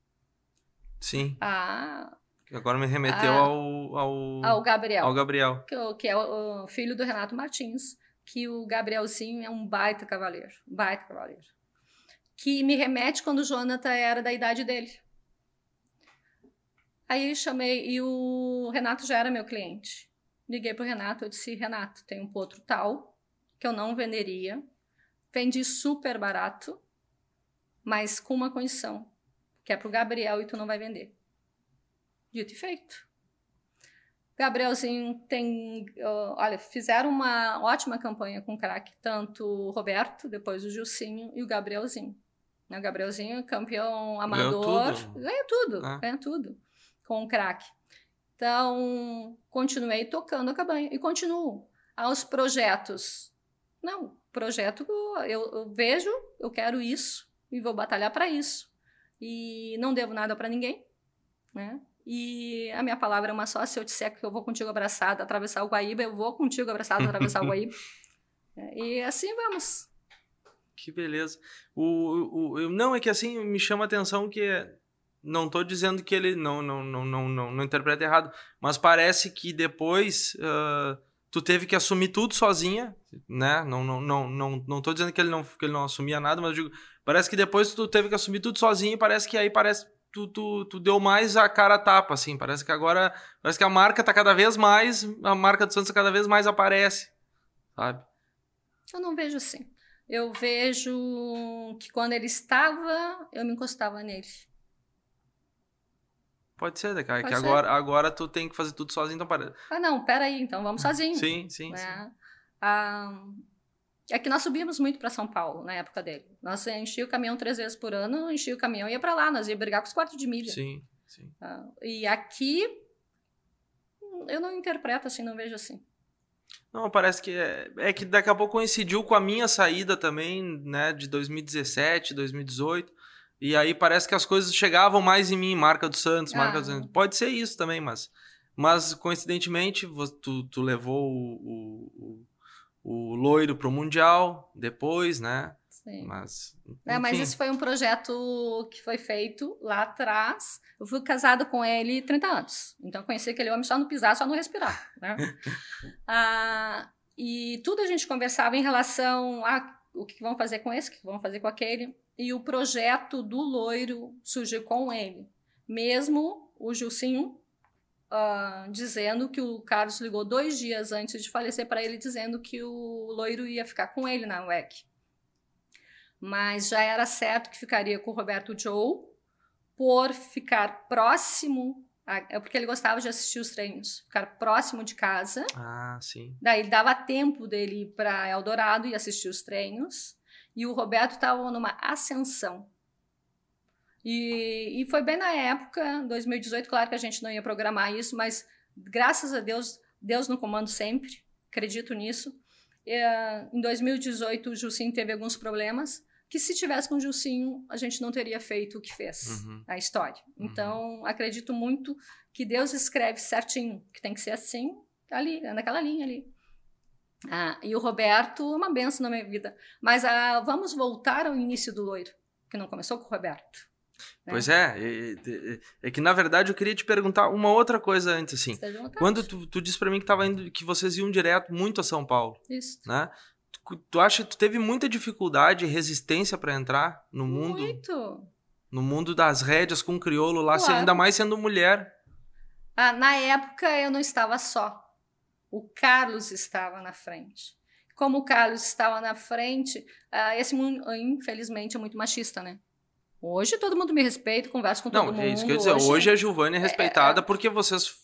Speaker 1: Sim.
Speaker 2: Ah,
Speaker 1: Agora me remeteu
Speaker 2: Ah.
Speaker 1: ao, ao,
Speaker 2: ao Gabriel,
Speaker 1: ao Gabriel.
Speaker 2: que, que é o, o filho do Renato Martins, que o Gabrielzinho é um baita cavaleiro, baita cavaleiro. Que me remete quando o Jonathan era da idade dele. Aí chamei, e o Renato já era meu cliente. Liguei pro Renato, eu disse, Renato, tem um potro tal, que eu não venderia. Vendi super barato, mas com uma condição, que é pro Gabriel e tu não vai vender. Dito e feito. Gabrielzinho tem. olha, fizeram uma ótima campanha com o craque, tanto o Roberto, depois o Gilcinho e o Gabrielzinho. Né, O Gabrielzinho é campeão amador, ganha tudo, ganha tudo com o craque. Então, continuei tocando a cabanha e continuo. Aos projetos. Não, projeto, eu, eu vejo, eu quero isso e vou batalhar para isso. E não devo nada para ninguém, né? E a minha palavra é uma só. Se eu disser que eu vou contigo abraçado atravessar o Guaíba, eu vou contigo abraçado atravessar o Guaíba. É, E assim vamos.
Speaker 1: Que beleza. O, o, o- não, é que assim me chama a atenção que não tô dizendo que ele não não não não não, não interpreta errado, mas parece que depois ah, tu teve que assumir tudo sozinha, né? Não não não não não tô dizendo que ele não que ele não assumia nada, mas digo, parece que depois tu teve que assumir tudo sozinho e parece que aí parece Tu, tu, tu deu mais a cara a tapa, assim. Parece que agora. Parece que a marca tá cada vez mais. A marca do Santos cada vez mais aparece. Sabe?
Speaker 2: Eu não vejo assim. Eu vejo que quando ele estava, eu me encostava nele.
Speaker 1: Pode ser, cara?
Speaker 2: Pode
Speaker 1: que
Speaker 2: ser.
Speaker 1: agora, agora tu tem que fazer tudo sozinho, então parece.
Speaker 2: Ah, não, peraí, então vamos sozinho.
Speaker 1: Sim, sim, sim.
Speaker 2: né? Ah, é que nós subíamos muito para São Paulo na época dele. Nós enchia o caminhão três vezes por ano, enchia o caminhão e ia para lá. Nós ia brigar com os quartos de milha.
Speaker 1: Sim, sim.
Speaker 2: tá? E aqui eu não interpreto assim, não vejo assim.
Speaker 1: Não, parece que é, é que daqui a pouco coincidiu com a minha saída também, né, de 2017, 2018. E aí parece que as coisas chegavam mais em mim, marca do Santos, marca
Speaker 2: Ah.
Speaker 1: do Santos. Pode ser isso também, mas mas coincidentemente tu, tu levou o, o, o, o loiro pro mundial depois, né?
Speaker 2: Sim.
Speaker 1: Mas
Speaker 2: É, mas esse foi um projeto que foi feito lá atrás. Eu fui casada com ele 30 anos. Então eu conheci aquele homem só no pisar, só no respirar. Né? Ah, e tudo a gente conversava em relação a o que vão fazer com esse, o que vão fazer com aquele. E o projeto do loiro surgiu com ele. Mesmo o Gilcinho ah, dizendo que o Carlos ligou dois dias antes de falecer para ele, dizendo que o loiro ia ficar com ele na UEC mas já era certo que ficaria com o Roberto Joe por ficar próximo, a- é porque ele gostava de assistir os treinos, ficar próximo de casa.
Speaker 1: Ah, sim.
Speaker 2: Daí dava tempo dele ir para Eldorado e assistir os treinos. E o Roberto estava numa ascensão. E, e foi bem na época, 2018, claro que a gente não ia programar isso, mas graças a Deus, Deus no comando sempre, acredito nisso. É, em 2018, o Gilcinho teve alguns problemas, que se tivesse com o Gilcinho, a gente não teria feito o que fez,
Speaker 1: Uhum.
Speaker 2: a história.
Speaker 1: Uhum.
Speaker 2: Então, acredito muito que Deus escreve certinho, que tem que ser assim, ali, naquela linha ali. Ah, e o Roberto, uma benção na minha vida. Mas ah, vamos voltar ao início do loiro, que não começou com o Roberto. né?
Speaker 1: Pois é, é, é, é que na verdade eu queria te perguntar uma outra coisa antes, assim. Quando tu, tu disse pra mim que tava indo, que vocês iam direto muito a São Paulo,
Speaker 2: Isso.
Speaker 1: né? Tu, tu acha que tu teve muita dificuldade e resistência pra entrar no mundo,
Speaker 2: Muito.
Speaker 1: no mundo das rédeas com o crioulo lá,
Speaker 2: Claro.
Speaker 1: ainda mais sendo mulher?
Speaker 2: Ah, na época eu não estava só. O Carlos estava na frente. Como o Carlos estava na frente, ah, esse mundo, infelizmente, é muito machista, né? Hoje todo mundo me respeita, converso com todo
Speaker 1: Não,
Speaker 2: mundo.
Speaker 1: é isso que eu ia dizer. Hoje, a Giovanna é respeitada
Speaker 2: é-
Speaker 1: porque vocês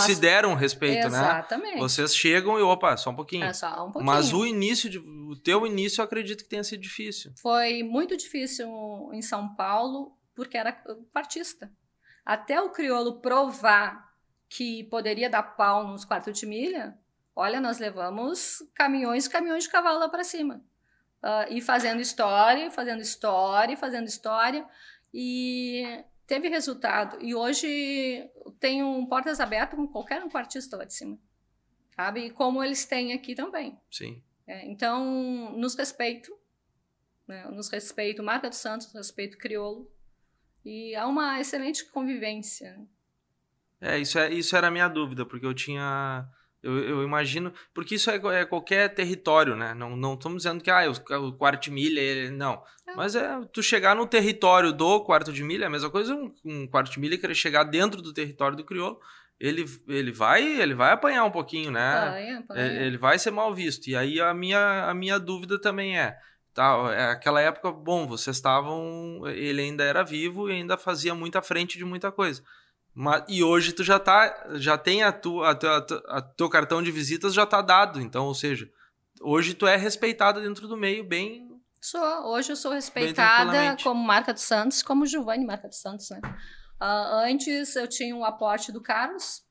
Speaker 1: se deram respeito, né?
Speaker 2: Exatamente.
Speaker 1: Vocês chegam e, opa, só um pouquinho.
Speaker 2: É só um pouquinho.
Speaker 1: Mas o início, de, o teu início, eu acredito que tenha sido difícil.
Speaker 2: Foi muito difícil em São Paulo, porque era partista. Até o crioulo provar que poderia dar pau nos quartos de milha, olha, nós levamos caminhões e caminhões de cavalo lá para cima. Uh, e fazendo história, fazendo história, fazendo história. E teve resultado. E hoje tem um portas abertas com qualquer um artista lá de cima. Sabe? E como eles têm aqui também.
Speaker 1: Sim.
Speaker 2: É, então, nos respeito. Né? Nos respeito Marca dos Santos, respeito Criolo. E há uma excelente convivência.
Speaker 1: É, isso, é, isso era a minha dúvida, porque eu tinha eu, eu, imagino, porque isso é, é, qualquer território, né? Não, não estamos dizendo que ah, o, o quarto de milha, ele, não. É. Mas é tu chegar no território do quarto de milha, é a mesma coisa um, um quarto de milha querer chegar dentro do território do crioulo. Ele, ele vai ele vai apanhar um pouquinho, né?
Speaker 2: Apanha, apanha.
Speaker 1: Ele, ele vai ser mal visto. E aí a minha, a minha dúvida também é, tá, é aquela época, bom, vocês estavam, ele ainda era vivo e ainda fazia muita frente de muita coisa. Mas, e hoje tu já tá, já tem a tua, a, tua, a, a teu cartão de visitas já tá dado, então, ou seja, hoje tu é respeitada dentro do meio bem.
Speaker 2: Sou, hoje eu sou respeitada como Marca dos Santos, como Giovanni Marca dos Santos, né? Uh, antes eu tinha o aporte do Carlos,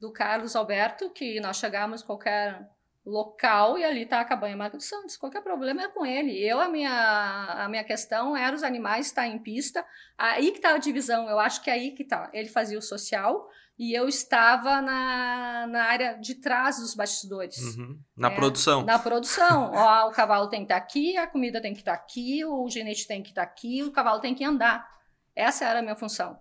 Speaker 2: do Carlos Alberto, que nós chegávamos qualquer local e ali está a cabanha Marco dos Santos. Qualquer problema é com ele. Eu, a minha, a minha questão era os animais estar em pista. Aí que está a divisão, eu acho que é aí que está. Ele fazia o social e eu estava na, na área de trás dos bastidores.
Speaker 1: Uhum. Na é, produção.
Speaker 2: Na produção. Ó, o cavalo tem que estar tá aqui, a comida tem que estar tá aqui, o ginete tem que estar tá aqui, o cavalo tem que andar. Essa era a minha função.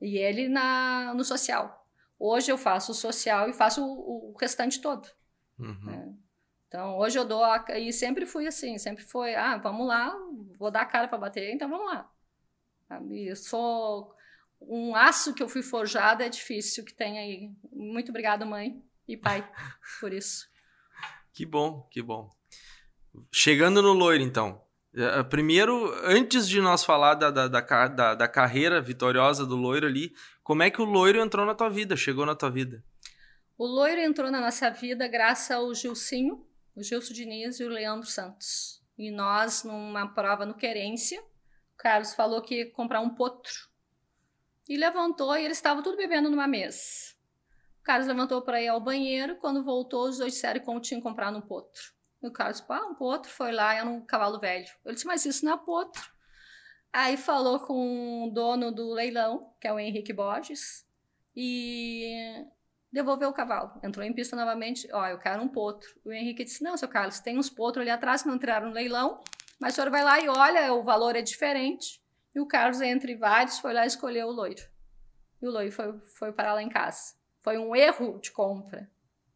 Speaker 2: E ele na, no social. Hoje eu faço o social e faço o, o restante todo.
Speaker 1: Uhum. Né?
Speaker 2: Então, hoje eu dou. A, e sempre fui assim, sempre foi, ah, vamos lá, vou dar a cara para bater, então vamos lá. Eu sou. Um aço que eu fui forjada é difícil que tem aí. Muito obrigada, mãe e pai, por isso.
Speaker 1: Que bom, que bom. Chegando no loiro, então. É, é, primeiro, antes de nós falar da, da, da, da, da carreira vitoriosa do loiro ali, como é que o loiro entrou na tua vida, chegou na tua vida?
Speaker 2: O loiro entrou na nossa vida graças ao Gilcinho, o Gilson Diniz e o Leandro Santos. E nós, numa prova no Querência, o Carlos falou que ia comprar um potro. E levantou e eles estavam tudo bebendo numa mesa. O Carlos levantou para ir ao banheiro. Quando voltou, os dois disseram como tinham comprado um potro. E o Carlos, pá, um potro, foi lá, era um cavalo velho. Eu disse, mas isso não é potro. Aí falou com o dono do leilão, que é o Henrique Borges, e devolveu o cavalo. Entrou em pista novamente, ó, eu quero um potro. O Henrique disse, não, seu Carlos, tem uns potros ali atrás que não entraram no leilão, mas o senhor vai lá e olha, o valor é diferente. E o Carlos, entre vários, foi lá e escolheu o loiro. E o loiro foi, foi parar lá em casa. Foi um erro de compra.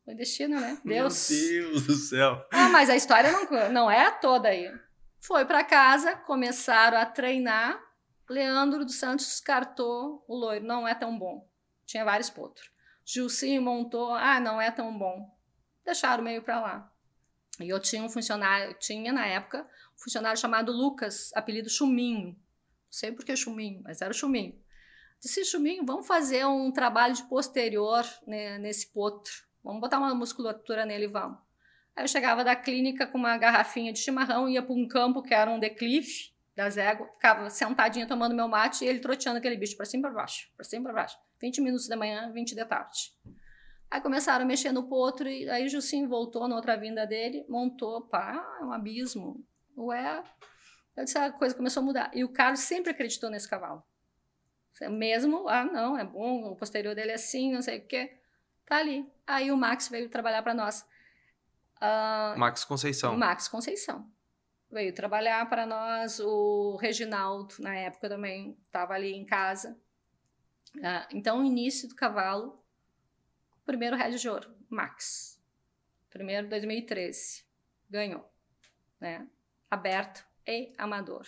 Speaker 2: Foi destino, né? Deus.
Speaker 1: Meu Deus do céu.
Speaker 2: Ah, mas a história não, não é toda aí. Foi para casa, começaram a treinar. Leandro dos Santos descartou o loiro. Não é tão bom. Tinha vários potros. Gilcinho montou, ah, não é tão bom. Deixaram meio para lá. E eu tinha um funcionário, tinha na época um funcionário chamado Lucas, apelido Chuminho. Não sei por que Chuminho, mas era o Chuminho. Disse, Chuminho, vamos fazer um trabalho de posterior né, nesse potro. Vamos botar uma musculatura nele, vamos. Aí eu chegava da clínica com uma garrafinha de chimarrão, ia para um campo que era um declive das éguas, ficava sentadinha tomando meu mate e ele troteando aquele bicho para cima e para baixo, para cima e para baixo. 20 minutos da manhã, 20 da tarde. Aí começaram a mexer no potro, e aí o Jussim voltou na outra vinda dele, montou, pá, é um abismo. Ué, eu disse, a coisa começou a mudar. E o Carlos sempre acreditou nesse cavalo. Mesmo, ah, não, é bom, o posterior dele é assim, não sei o quê. Tá ali. Aí o Max veio trabalhar para nós.
Speaker 1: Uh, Max Conceição.
Speaker 2: Max Conceição. Veio trabalhar para nós. O Reginaldo, na época, também estava ali em casa. Ah, então, o início do cavalo, primeiro Rédio de Ouro, Max. Primeiro, 2013. Ganhou. Né? Aberto e amador.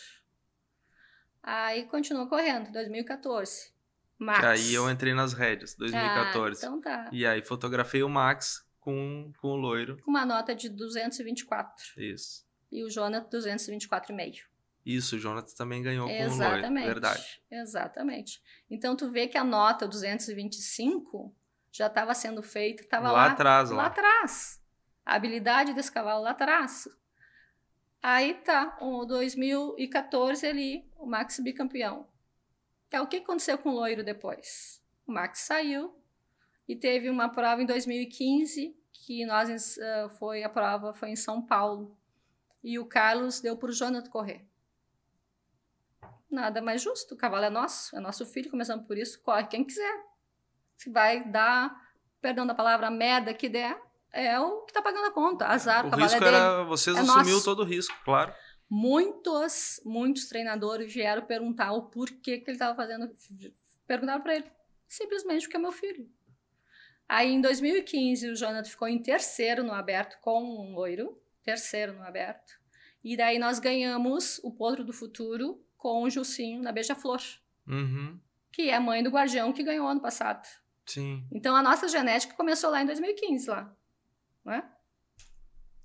Speaker 2: Aí continuou correndo, 2014. Max.
Speaker 1: Aí eu entrei nas rédeas, 2014.
Speaker 2: Ah, então tá.
Speaker 1: E aí fotografei o Max com, com o loiro.
Speaker 2: Com uma nota de 224.
Speaker 1: Isso.
Speaker 2: E o Jonathan, 224,5.
Speaker 1: Isso, o Jonathan também ganhou Exatamente. com o Loiro, verdade.
Speaker 2: Exatamente. Então tu vê que a nota 225 já estava sendo feita, estava
Speaker 1: lá,
Speaker 2: lá
Speaker 1: atrás,
Speaker 2: lá.
Speaker 1: lá
Speaker 2: atrás. A habilidade desse cavalo lá atrás. Aí tá, o 2014 ali, o Max bicampeão. É o que aconteceu com o loiro depois? O Max saiu e teve uma prova em 2015 que nós uh, foi a prova foi em São Paulo e o Carlos deu para o Jonathan correr. Nada mais justo, o cavalo é nosso, é nosso filho, começando por isso, corre quem quiser. Se vai dar, perdão da palavra, merda que der, é o que está pagando a conta. Azar,
Speaker 1: o,
Speaker 2: o cavalo
Speaker 1: risco
Speaker 2: é dele.
Speaker 1: era vocês
Speaker 2: é
Speaker 1: assumiu todo o risco, claro.
Speaker 2: Muitos, muitos treinadores vieram perguntar o porquê que ele estava fazendo. Perguntaram para ele, simplesmente porque é meu filho. Aí em 2015 o Jonathan ficou em terceiro no aberto com um loiro, terceiro no aberto. E daí nós ganhamos o Potro do Futuro com o Jucinho na Beija-Flor,
Speaker 1: Uhum.
Speaker 2: que é a mãe do Guardião que ganhou ano passado.
Speaker 1: Sim.
Speaker 2: Então a nossa genética começou lá em 2015 lá, né?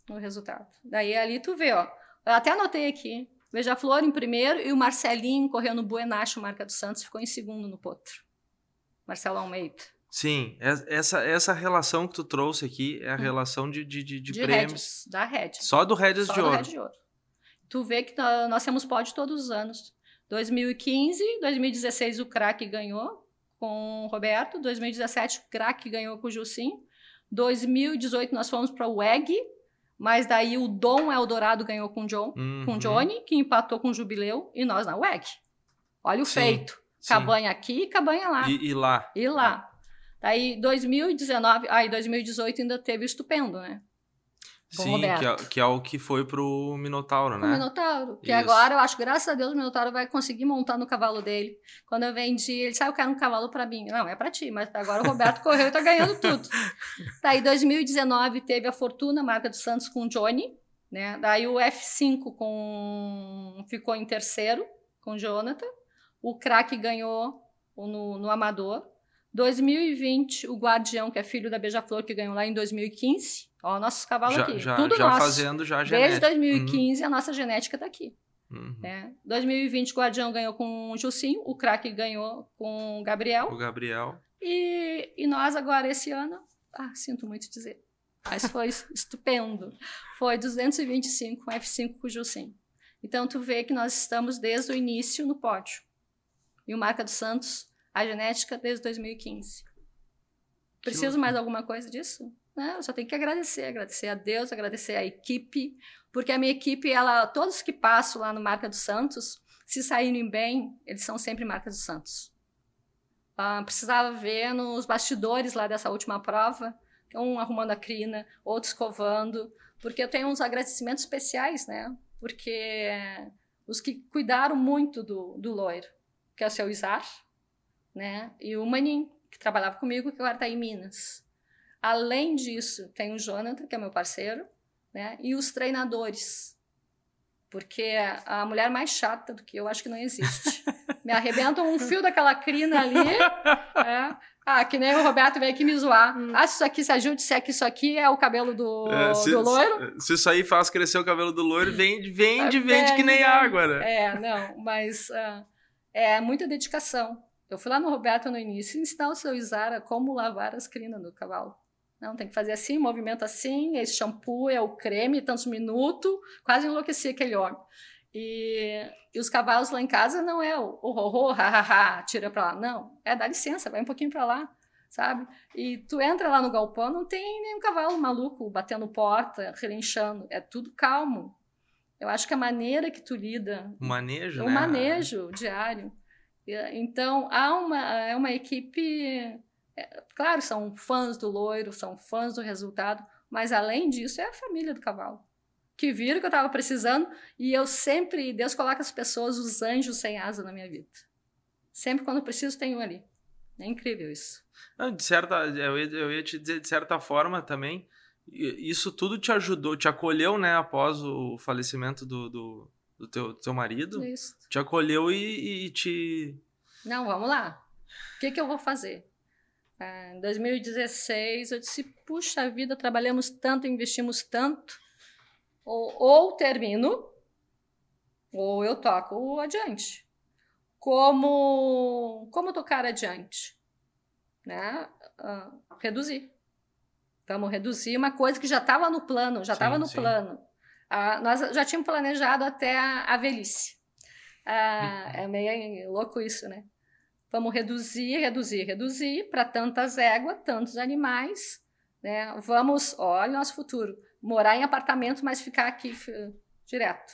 Speaker 2: O resultado. Daí ali tu vê, ó. Eu até anotei aqui. Beija-Flor em primeiro e o Marcelinho correu no Buenacho, Marca dos Santos, ficou em segundo no Potro. Marcelo Almeida.
Speaker 1: Sim, es- essa, essa relação que tu trouxe aqui é a
Speaker 2: Hum.
Speaker 1: relação de, de, de, de
Speaker 2: de
Speaker 1: prêmios.
Speaker 2: Rédeas, da Rédeas.
Speaker 1: Só do
Speaker 2: Só
Speaker 1: de
Speaker 2: do de Ouro. Tu vê que nó- nós temos pódio todos os anos. 2015, 2016 o craque ganhou com o Roberto. 2017 o craque ganhou com o Jusim. 2018 nós fomos para o WEG, mas daí o Dom Eldorado ganhou com o John,
Speaker 1: Uhum.
Speaker 2: com Johnny, que empatou com o Jubileu, e nós na WEG. Olha o
Speaker 1: Sim,
Speaker 2: feito.
Speaker 1: sim.
Speaker 2: Cabanha aqui e cabanha lá.
Speaker 1: E, e lá.
Speaker 2: E lá. Daí 2019, aí 2018 ainda teve o estupendo, né? Com o
Speaker 1: Sim, que é, que é o que foi pro Minotauro,
Speaker 2: O
Speaker 1: né?
Speaker 2: Minotauro. Que
Speaker 1: Isso.
Speaker 2: agora eu acho, graças a Deus, o Minotauro vai conseguir montar no cavalo dele. Quando eu vendi, ele disse, ah, eu quero um cavalo pra mim. Não, é pra ti, mas agora o Roberto correu e tá ganhando tudo. Daí 2019 teve a Fortuna, marca do Santos com o Johnny, né? Daí o F5 com ficou em terceiro com o Jonathan. O craque ganhou no, no Amador. 2020, o Guardião, que é filho da Beija-Flor, que ganhou lá em 2015. Ó, nossos cavalos
Speaker 1: Já,
Speaker 2: aqui.
Speaker 1: já,
Speaker 2: Tudo
Speaker 1: já
Speaker 2: nosso.
Speaker 1: fazendo já
Speaker 2: Desde
Speaker 1: genética.
Speaker 2: 2015 a nossa genética tá aqui.
Speaker 1: Uhum.
Speaker 2: Né? 2020 o Guardião ganhou com o Jucinho, o craque ganhou com o Gabriel.
Speaker 1: O Gabriel.
Speaker 2: E, e nós agora esse ano, ah, sinto muito dizer, mas foi estupendo. Foi 225 com F5 com o Jucinho. Então tu vê que nós estamos desde o início no pódio. E o Marca dos Santos, a genética desde 2015. Preciso mais alguma coisa disso? Não, eu só tenho que agradecer, agradecer a Deus, agradecer a equipe, porque a minha equipe, ela, todos que passam lá no Marca dos Santos, se saírem bem, eles são sempre Marca dos Santos. Ah, precisava ver nos bastidores lá dessa última prova, um arrumando a crina, outro escovando, porque eu tenho uns agradecimentos especiais, né? Porque os que cuidaram muito do, do loiro, que é o seu Isar, né? E o Manin, que trabalhava comigo, que agora está em Minas. Além disso, tem o Jonathan, que é meu parceiro, né? E os treinadores. Porque a mulher mais chata do que eu acho que não existe. Me arrebenta um fio daquela crina ali. é. Ah, que nem o Roberto veio aqui me zoar.
Speaker 1: Hum.
Speaker 2: Ah, se isso aqui se ajude, se é que isso aqui é o cabelo do,
Speaker 1: É, se,
Speaker 2: do loiro.
Speaker 1: se isso aí faz crescer o cabelo do loiro, vende, vende,
Speaker 2: É,
Speaker 1: vende que nem
Speaker 2: vende.
Speaker 1: água, né?
Speaker 2: É, não, mas ah, é muita dedicação. Eu fui lá no Roberto no início ensinar o seu Isara como lavar as crinas do cavalo. Não, tem que fazer assim, movimento assim, esse shampoo, é o creme, tantos minutos. Quase enlouqueci aquele homem. E, e os cavalos lá em casa não é o o ho, ho ha, ha, ha, tira pra lá. Não, é dá licença, vai um pouquinho pra lá, sabe? E tu entra lá no galpão, não tem nenhum cavalo maluco batendo porta, relinchando. É tudo calmo. Eu acho que a maneira que tu lida
Speaker 1: O manejo,
Speaker 2: o
Speaker 1: né?
Speaker 2: manejo diário. Então, há uma, é uma equipe. é, claro, são fãs do loiro, são fãs do resultado, mas além disso, é a família do cavalo. Que viram que eu estava precisando e eu sempre. Deus coloca as pessoas, os anjos sem asa na minha vida. Sempre quando preciso, tem um ali. É incrível isso.
Speaker 1: Não, de certa, eu ia, eu ia te dizer, de certa forma também, isso tudo te ajudou, te acolheu, né, após o falecimento do, do, do teu, do teu marido.
Speaker 2: Isso.
Speaker 1: Te acolheu e, e te.
Speaker 2: Não, vamos lá. O que, que eu vou fazer? Ah, Em 2016, eu disse: puxa vida, trabalhamos tanto, investimos tanto. Ou, ou termino, ou eu toco adiante. Como, como tocar adiante? Né? Ah, reduzir. Vamos reduzir uma coisa que já estava no plano, já estava no
Speaker 1: sim.
Speaker 2: plano. Nós já tínhamos planejado até a, a velhice. É meio louco isso, né? Vamos reduzir, reduzir, reduzir para tantas éguas, tantos animais. Né? Vamos, olha o nosso futuro, morar em apartamento, mas ficar aqui direto.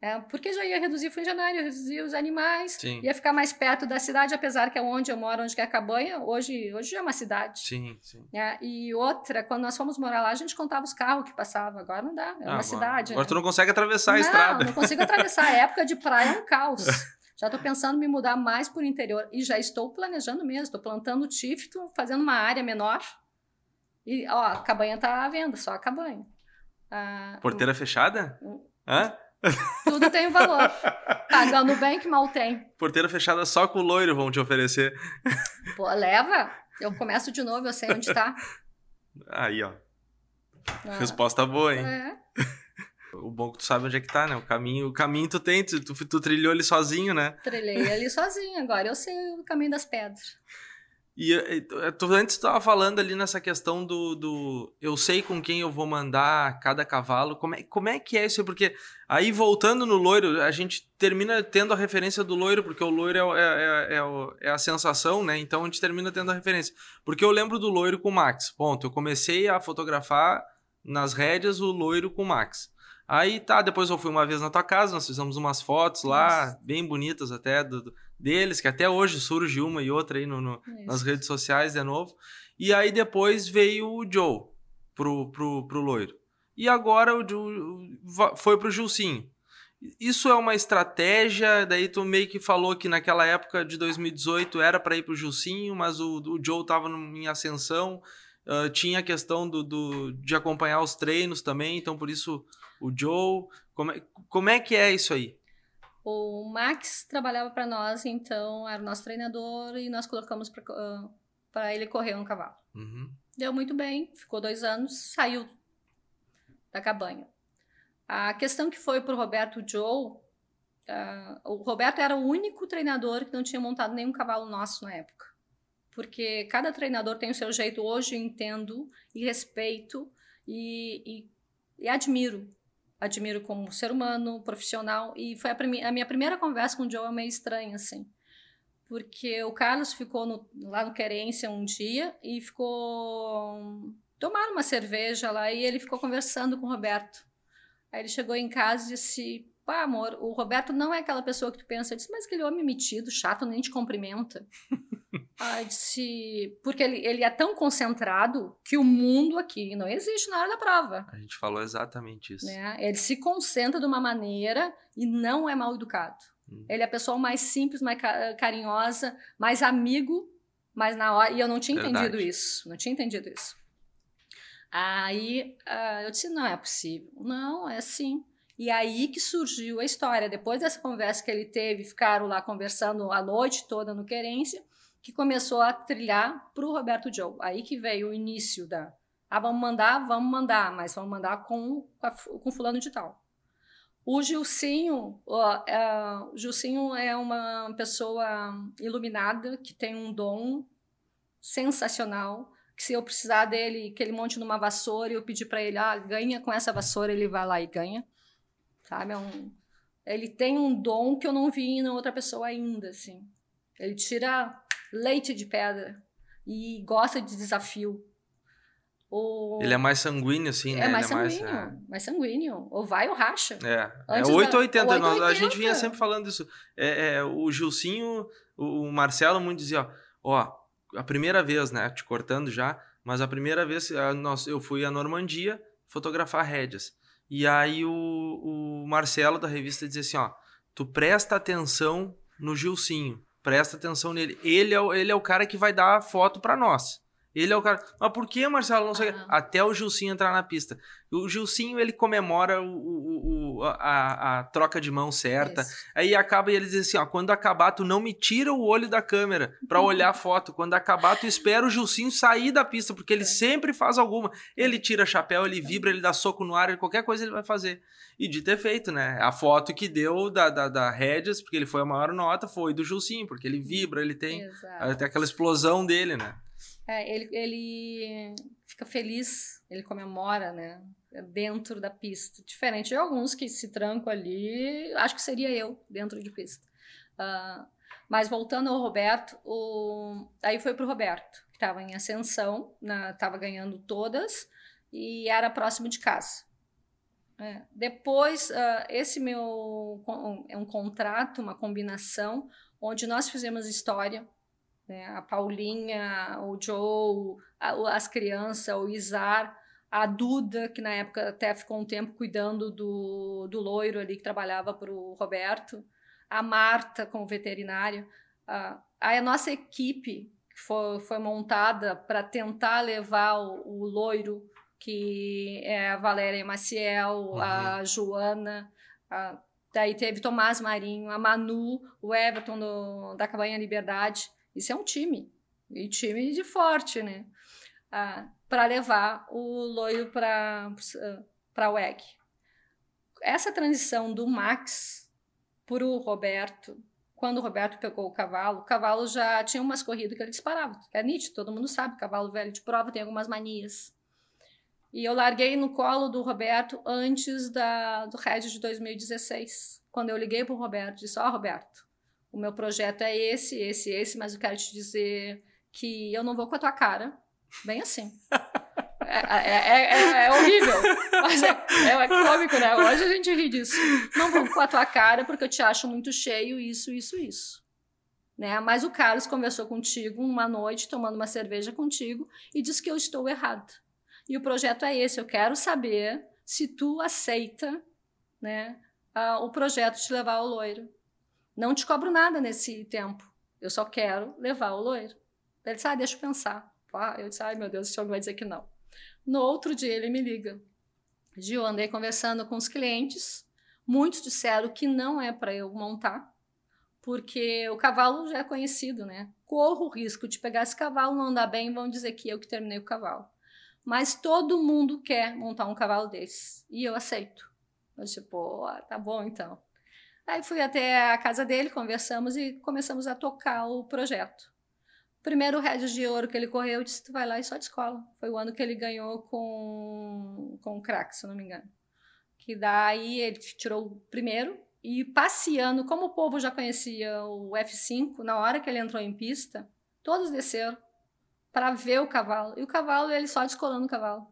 Speaker 2: É, porque já ia reduzir funcionário, ia reduzir os animais,
Speaker 1: Sim.
Speaker 2: ia ficar mais perto da cidade, apesar que é onde eu moro, onde é a cabanha, hoje, hoje é uma cidade.
Speaker 1: Sim, sim.
Speaker 2: É, e outra, quando nós fomos morar lá, a gente contava os carros que passavam. Agora não dá, é
Speaker 1: Ah,
Speaker 2: uma
Speaker 1: agora-
Speaker 2: cidade.
Speaker 1: Agora
Speaker 2: né?
Speaker 1: tu não consegue atravessar a
Speaker 2: não,
Speaker 1: estrada.
Speaker 2: Não consigo atravessar. A época de praia é um caos. Já estou pensando em me mudar mais para o interior. E já estou planejando mesmo. Estou plantando tifo, tô fazendo uma área menor. E, ó, a cabanha está à venda, só a cabanha. Ah,
Speaker 1: Porteira fechada?
Speaker 2: Hum.
Speaker 1: Hã?
Speaker 2: Tudo tem valor. Pagando bem que mal tem.
Speaker 1: Porteira fechada só com o loiro vão te oferecer.
Speaker 2: Pô, leva. Eu começo de novo, eu sei onde está.
Speaker 1: Aí, ó.
Speaker 2: Ah,
Speaker 1: Resposta boa, hein?
Speaker 2: é.
Speaker 1: O bom é que tu sabe onde é que tá, né? O caminho, o caminho tu tem, tu, tu, tu trilhou ele sozinho, né?
Speaker 2: Trilhei ali sozinho. Agora eu sei o caminho das pedras.
Speaker 1: E, e tu, tu antes tu tava falando ali nessa questão do, do eu sei com quem eu vou mandar cada cavalo. Como é, como é que é isso? Porque aí voltando no loiro, a gente termina tendo a referência do loiro, porque o loiro é, é, é, é, é a sensação, né? Então a gente termina tendo a referência. Porque eu lembro do loiro com o Max. Ponto. Eu comecei a fotografar nas rédeas o loiro com o Max. Aí tá, depois eu fui uma vez na tua casa, nós fizemos umas fotos lá,
Speaker 2: Isso.
Speaker 1: bem bonitas até, do- do- deles, que até hoje surge uma e outra aí no- no, nas redes sociais de novo. E aí depois veio o Joe pro, pro, pro loiro. E agora o Joe foi pro Gilcinho. Isso é uma estratégia, daí tu meio que falou que naquela época de 2018 era para ir pro Gilcinho, mas o, o Joe tava em ascensão, ah, tinha a questão do, do- de acompanhar os treinos também, então por isso o Joe. Como é, como é que é isso aí?
Speaker 2: O Max trabalhava para nós, então era o nosso treinador e nós colocamos para ele correr um cavalo.
Speaker 1: Uhum.
Speaker 2: Deu muito bem, ficou dois anos, saiu da cabanha. A questão que foi para o Roberto Joe, ah, o Roberto era o único treinador que não tinha montado nenhum cavalo nosso na época. Porque cada treinador tem o seu jeito. Hoje eu entendo e respeito e, e- e admiro. Admiro como ser humano, profissional. E foi a, a minha primeira conversa com o Joe é meio estranha, assim. Porque o Carlos ficou no- lá no Querência um dia e ficou. Tomaram uma cerveja lá e ele ficou conversando com o Roberto. Aí ele chegou em casa e disse: Pá, amor, o Roberto não é aquela pessoa que tu pensa. Eu disse, mas aquele homem metido, chato, nem te cumprimenta. Disse: Porque ele, ele é tão concentrado que o mundo aqui não existe na hora da prova.
Speaker 1: A gente falou exatamente isso.
Speaker 2: Né? Ele se concentra de uma maneira e não é mal educado.
Speaker 1: Hum.
Speaker 2: Ele é a pessoa mais simples, mais ca- carinhosa, mais amigo, mas na hora. E eu não tinha
Speaker 1: Verdade.
Speaker 2: entendido isso. Não tinha entendido isso. Aí ah, eu disse: não é possível. Não, é assim. E aí que surgiu a história. Depois dessa conversa que ele teve, ficaram lá conversando a noite toda no Querência, que começou a trilhar para o Roberto Joe. Aí que veio o início da. Ah, vamos mandar, vamos mandar, mas vamos mandar com, com, fulano de tal. O Gilcinho, ó, é, o Gilcinho é uma pessoa iluminada que tem um dom sensacional. Que se eu precisar dele, que ele monte numa vassoura e eu pedir para ele, ah, ganha com essa vassoura, ele vai lá e ganha. Sabe? É um, ele tem um dom que eu não vi em outra pessoa ainda, assim. Ele tira leite de pedra e gosta de desafio. O...
Speaker 1: Ele é mais sanguíneo, assim, né?
Speaker 2: É mais
Speaker 1: Ele
Speaker 2: sanguíneo,
Speaker 1: é
Speaker 2: mais, sanguíneo. Ou vai ou racha.
Speaker 1: É, é
Speaker 2: Antes da-
Speaker 1: 880.
Speaker 2: o
Speaker 1: nós- A
Speaker 2: 880.
Speaker 1: gente vinha sempre falando isso. É, é, o Gilcinho, o, o Marcelo muito dizia, ó, ó, a primeira vez, né, te cortando já, mas a primeira vez a, nós, eu fui à Normandia fotografar rédeas. E aí o, o Marcelo da revista dizia assim, ó, tu presta atenção no Gilcinho, presta atenção nele. Ele é, o- ele é o cara que vai dar a foto pra nós. Ele é o cara. Mas por que, Marcelo? Não sei. Até o Gilcinho entrar na pista. O Gilcinho, ele comemora o, o- o- a, a troca de mão certa.
Speaker 2: Isso.
Speaker 1: Aí acaba e ele diz assim: ó, quando acabar, tu não me tira o olho da câmera pra olhar a foto. Quando acabar, tu espera o Gilcinho sair da pista, porque ele
Speaker 2: É.
Speaker 1: sempre faz alguma. Ele tira chapéu, ele vibra, ele dá soco no ar, ele- qualquer coisa ele vai fazer. E de ter feito, né? A foto que deu da, da, da Regis, porque ele foi a maior nota, foi do Gilcinho, porque ele vibra, ele tem,
Speaker 2: Exato.
Speaker 1: até aquela explosão dele, né?
Speaker 2: É, ele, ele fica feliz, ele comemora, né? Dentro da pista. Diferente de alguns que se trancam ali, acho que seria eu dentro de pista. Ah, Mas voltando ao Roberto, o... aí foi pro Roberto, que estava em ascensão, estava ganhando todas e era próximo de casa. É. Depois, uh, esse meu é um contrato, uma combinação, onde nós fizemos história. Né? A Paulinha, o Joe, a, as crianças, o Izar, a Duda, que na época até ficou um tempo cuidando do, do loiro ali que trabalhava para o Roberto, a Marta como veterinária. Uh, a nossa equipe foi, foi montada para tentar levar o, o loiro que é a Valéria Maciel, uhum. a Joana, a, daí teve Tomás Marinho, a Manu, o Everton do, da Cabanha Liberdade. Isso é um time, e time de forte, né? Ah, para levar o loiro para a WEG. Essa transição do Max para o Roberto, quando o Roberto pegou o cavalo, o cavalo já tinha umas corridas que ele disparava. É nítido, todo mundo sabe, cavalo velho de prova tem algumas manias. E eu larguei no colo do Roberto antes da, do Red de 2016. Quando eu liguei para o Roberto, disse: Ó, oh, Roberto, o meu projeto é esse, esse, esse, mas eu quero te dizer que eu não vou com a tua cara. Bem assim. É, é, é, é, horrível, mas é, é, cômico, né? Hoje a gente ri disso. Não vou com a tua cara porque eu te acho muito cheio, isso, isso, isso. Né? Mas o Carlos conversou contigo uma noite, tomando uma cerveja contigo, e disse que eu estou errada. E o projeto é esse. Eu quero saber se tu aceita né, a, o projeto de levar o loiro. Não te cobro nada nesse tempo. Eu só quero levar o loiro. Ele disse, ah, deixa eu pensar. Eu disse, ai meu Deus, esse homem vai dizer que não. No outro dia ele me liga. Gil, andei conversando com os clientes. Muitos disseram que não é para eu montar, porque o cavalo já é conhecido, né? Corro o risco de pegar esse cavalo, não andar bem, vão dizer que eu que terminei o cavalo. Mas todo mundo quer montar um cavalo desse. E eu aceito. Eu tipo, tá bom então. Aí fui até a casa dele, conversamos e começamos a tocar o projeto. O primeiro de Ouro que ele correu, eu disse, tu vai lá e só de escola. Foi o ano que ele ganhou com, com o crack, se não me engano. Que daí ele tirou o primeiro e passeando, como o povo já conhecia o F5, na hora que ele entrou em pista, todos desceram para ver o cavalo. E o cavalo, ele só descolando o cavalo.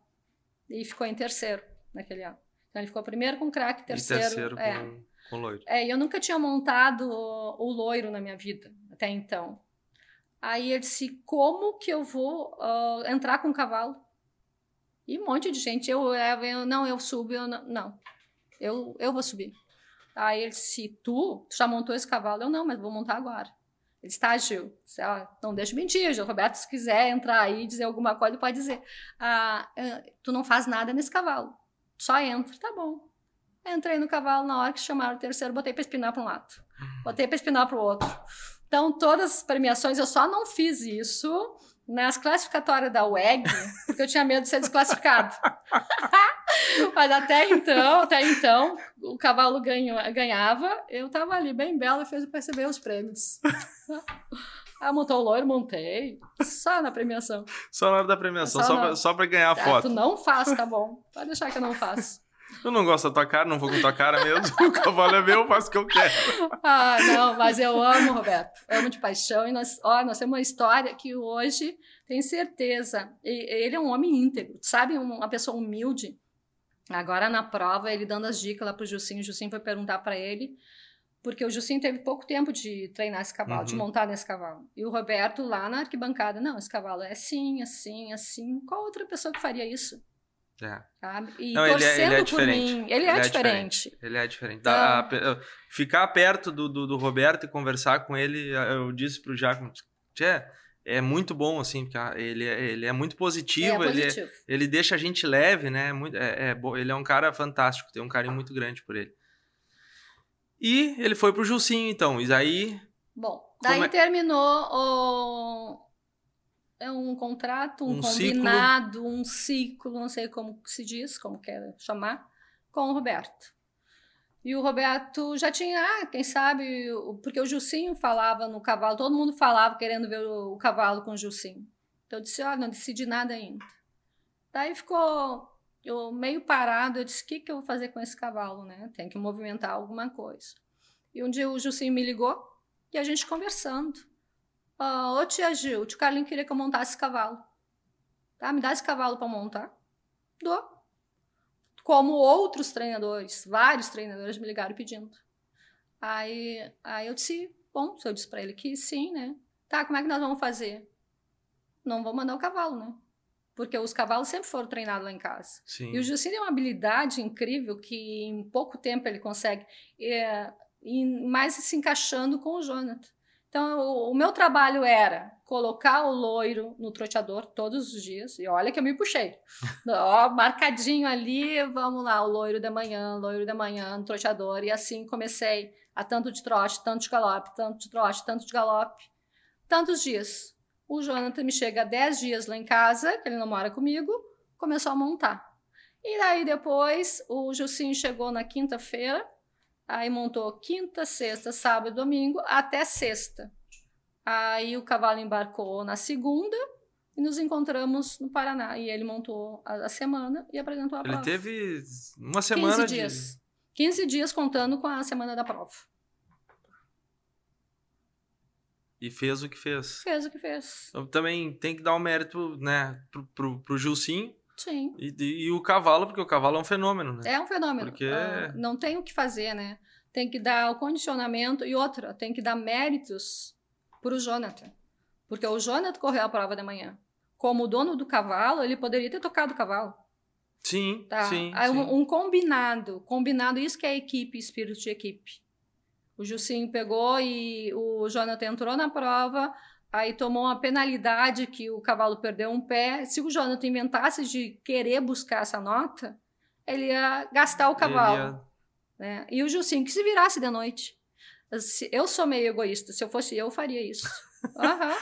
Speaker 2: E ficou em terceiro naquele ano. Então ele ficou primeiro com craque, terceiro. E terceiro é, com, com loiro. É, eu nunca tinha montado o, loiro na minha vida, até então. Aí ele disse: como que eu vou uh, entrar com o cavalo? E um monte de gente. Eu, eu não, eu subo, eu não. Não, eu, eu vou subir. Aí ele disse: tu, tu já montou esse cavalo? Eu não, mas vou montar agora. Ele está, Gil, não deixa mentir, Gil. Roberto, se quiser entrar aí e dizer alguma coisa, pode dizer. Ah, eh, tu não faz nada nesse cavalo. Só entra, tá bom. Entrei no cavalo na hora que chamaram o terceiro, botei para espinar para um lado, botei para espinar para o outro. Então, todas as premiações, eu só não fiz isso nas classificatórias da WEG, porque eu tinha medo de ser desclassificado. Mas até então, até então, o cavalo ganho, ganhava, eu tava ali bem bela e fez perceber os prêmios. Ah, montou o loiro, montei. Só na premiação.
Speaker 1: Só na hora da premiação, só, só, pra, só pra ganhar a ah, foto.
Speaker 2: Tu não faz, tá bom. Pode deixar que eu não faço.
Speaker 1: Eu não gosto da tua cara, não vou com tua cara mesmo. o cavalo é meu, eu faço o que eu quero.
Speaker 2: Ah, não, mas eu amo, Roberto. amo de paixão. E nós, ó, nós temos uma história que hoje, tenho certeza, ele é um homem íntegro, sabe? Uma pessoa humilde. Agora na prova, ele dando as dicas lá pro Jucinho, o Jucinho foi perguntar para ele, porque o Jucinho teve pouco tempo de treinar esse cavalo, uhum. de montar nesse cavalo. E o Roberto lá na arquibancada, não, esse cavalo é assim, assim, assim. Qual outra pessoa que faria isso?
Speaker 1: É.
Speaker 2: E não, ele é, ele é diferente. Mim, ele, ele, é, é diferente. diferente.
Speaker 1: Ele é diferente. Dá, então, ficar perto do, do, do, Roberto e conversar com ele, eu disse pro Jaco, Tchê, é muito bom, assim, porque ele, é, ele é muito positivo, é, positivo. Ele, ele deixa a gente leve, né? Muito, é, é, ele é um cara fantástico, tem um carinho muito grande por ele. E ele foi pro Jucinho, então, e aí...
Speaker 2: Bom, daí é... terminou o... É um contrato, um, um combinado, ciclo. um ciclo, não sei como se diz, como quer chamar, com o Roberto. E o Roberto já tinha, ah, quem sabe, porque o Jucinho falava no cavalo, todo mundo falava querendo ver o, o cavalo com o Jucinho. Então eu disse, olha, não decidi nada ainda. Daí ficou eu meio parado, eu disse, o que, que eu vou fazer com esse cavalo, né? Tem que movimentar alguma coisa. E um dia o Jucinho me ligou, E a gente conversando. Ah, Ô tia Gil, o tio Carlinho queria que eu montasse esse cavalo. Tá? Me dá esse cavalo para montar. Dou. Como outros treinadores, vários treinadores me ligaram pedindo. Aí, aí eu disse, bom, se eu disse para ele que sim, né? Tá, como é que nós vamos fazer? Não vou mandar o cavalo, né? Porque os cavalos sempre foram treinados lá em casa.
Speaker 1: Sim.
Speaker 2: E o Jussi tem uma habilidade incrível que em pouco tempo ele consegue é, mais se encaixando com o Jonathan. Então, o, o meu trabalho era colocar o loiro no troteador todos os dias. E olha que eu me puxei. Ó, marcadinho ali, vamos lá, o loiro da manhã, loiro da manhã no troteador. E assim comecei a tanto de trote, tanto de galope, tanto de trote, tanto de galope. Tantos dias. O Jonathan me chega há 10 dias lá em casa, que ele não mora comigo, começou a montar. E daí depois o Gilcinho chegou na quinta-feira, aí montou quinta, sexta, sábado, domingo, até sexta. Aí o cavalo embarcou na segunda e nos encontramos no Paraná. E ele montou a, a semana e apresentou a
Speaker 1: Ele
Speaker 2: prova.
Speaker 1: teve uma semana
Speaker 2: 15
Speaker 1: de.
Speaker 2: dias. 15 dias contando com a semana da prova.
Speaker 1: E fez o que fez.
Speaker 2: Fez o que fez.
Speaker 1: Então, também tem que dar o mérito, né, pro, pro, pro Gilcinho
Speaker 2: Sim.
Speaker 1: e, e o cavalo, porque o cavalo é um fenômeno, né?
Speaker 2: É um fenômeno.
Speaker 1: Porque-
Speaker 2: Ah, não tem o que fazer, né? Tem que dar o condicionamento e outra, tem que dar méritos para o Jonathan. Porque o Jonathan correu a prova da manhã. Como dono do cavalo, ele poderia ter tocado o cavalo.
Speaker 1: Sim,
Speaker 2: Tá?
Speaker 1: sim.
Speaker 2: Aí
Speaker 1: sim.
Speaker 2: um, um combinado. Combinado, isso que é equipe, espírito de equipe. O Jucinho pegou e o Jonathan entrou na prova, aí tomou uma penalidade que o cavalo perdeu um pé. Se o Jonathan inventasse de querer buscar essa nota, ele ia gastar o cavalo.
Speaker 1: Ia-
Speaker 2: né? E o Jucinho que se virasse de noite. Eu sou meio egoísta. Se eu fosse eu, faria isso. Aham.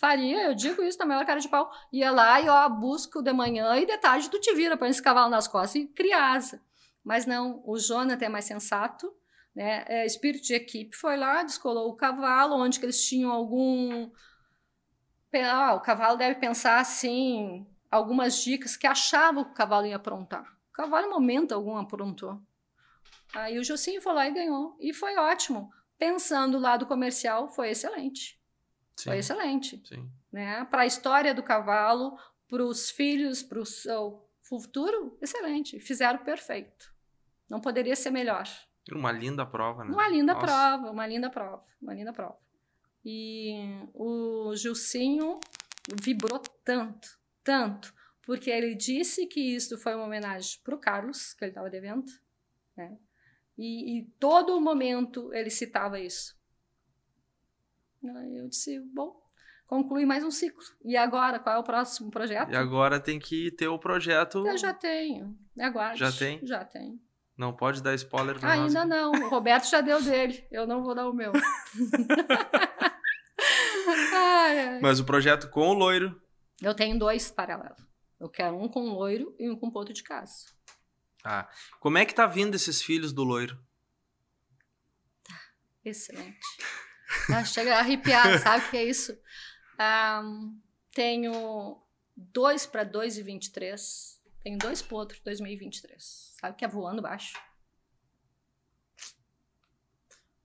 Speaker 2: Faria, eu digo isso na maior cara de pau. Ia lá e ó, busco de manhã e de tarde tu te vira, põe esse cavalo nas costas e cria asa. Mas não, o Jonathan é mais sensato, né? É, espírito de equipe foi lá, descolou o cavalo, onde que eles tinham algum. Ah, o cavalo deve pensar assim, algumas dicas que achava que o cavalo ia aprontar. O cavalo, em momento algum, aprontou. Aí o Jocinho foi lá e ganhou. E foi ótimo. Pensando o lado comercial, foi excelente.
Speaker 1: Sim,
Speaker 2: Foi excelente.
Speaker 1: sim.
Speaker 2: Né? Para a história do cavalo, para os filhos, para o seu futuro, excelente. Fizeram perfeito. Não poderia ser melhor.
Speaker 1: Uma linda prova, né?
Speaker 2: Uma linda
Speaker 1: Nossa.
Speaker 2: prova, uma linda prova, uma linda prova. E o Gilcinho vibrou tanto, tanto, porque ele disse que isso foi uma homenagem para o Carlos, que ele estava devendo, né? E, e todo momento ele citava isso. Aí eu disse, bom, conclui mais um ciclo. E agora, qual é o próximo projeto?
Speaker 1: E agora tem que ter o projeto.
Speaker 2: Eu já tenho. Aguarde.
Speaker 1: Já tem?
Speaker 2: Já tenho.
Speaker 1: Não pode dar spoiler pra nós.
Speaker 2: Ainda não. O Roberto já deu dele. Eu não vou dar o meu. Ai, ai.
Speaker 1: Mas o projeto com o loiro.
Speaker 2: Eu tenho dois paralelos. Eu quero um com loiro e um com ponto de casa.
Speaker 1: Ah, como é que tá vindo esses filhos do loiro?
Speaker 2: Excelente. Ah, chega a arrepiar, sabe o que é isso? Ah, tenho dois para 2,23. Tenho dois potros 2023. Sabe que é voando baixo?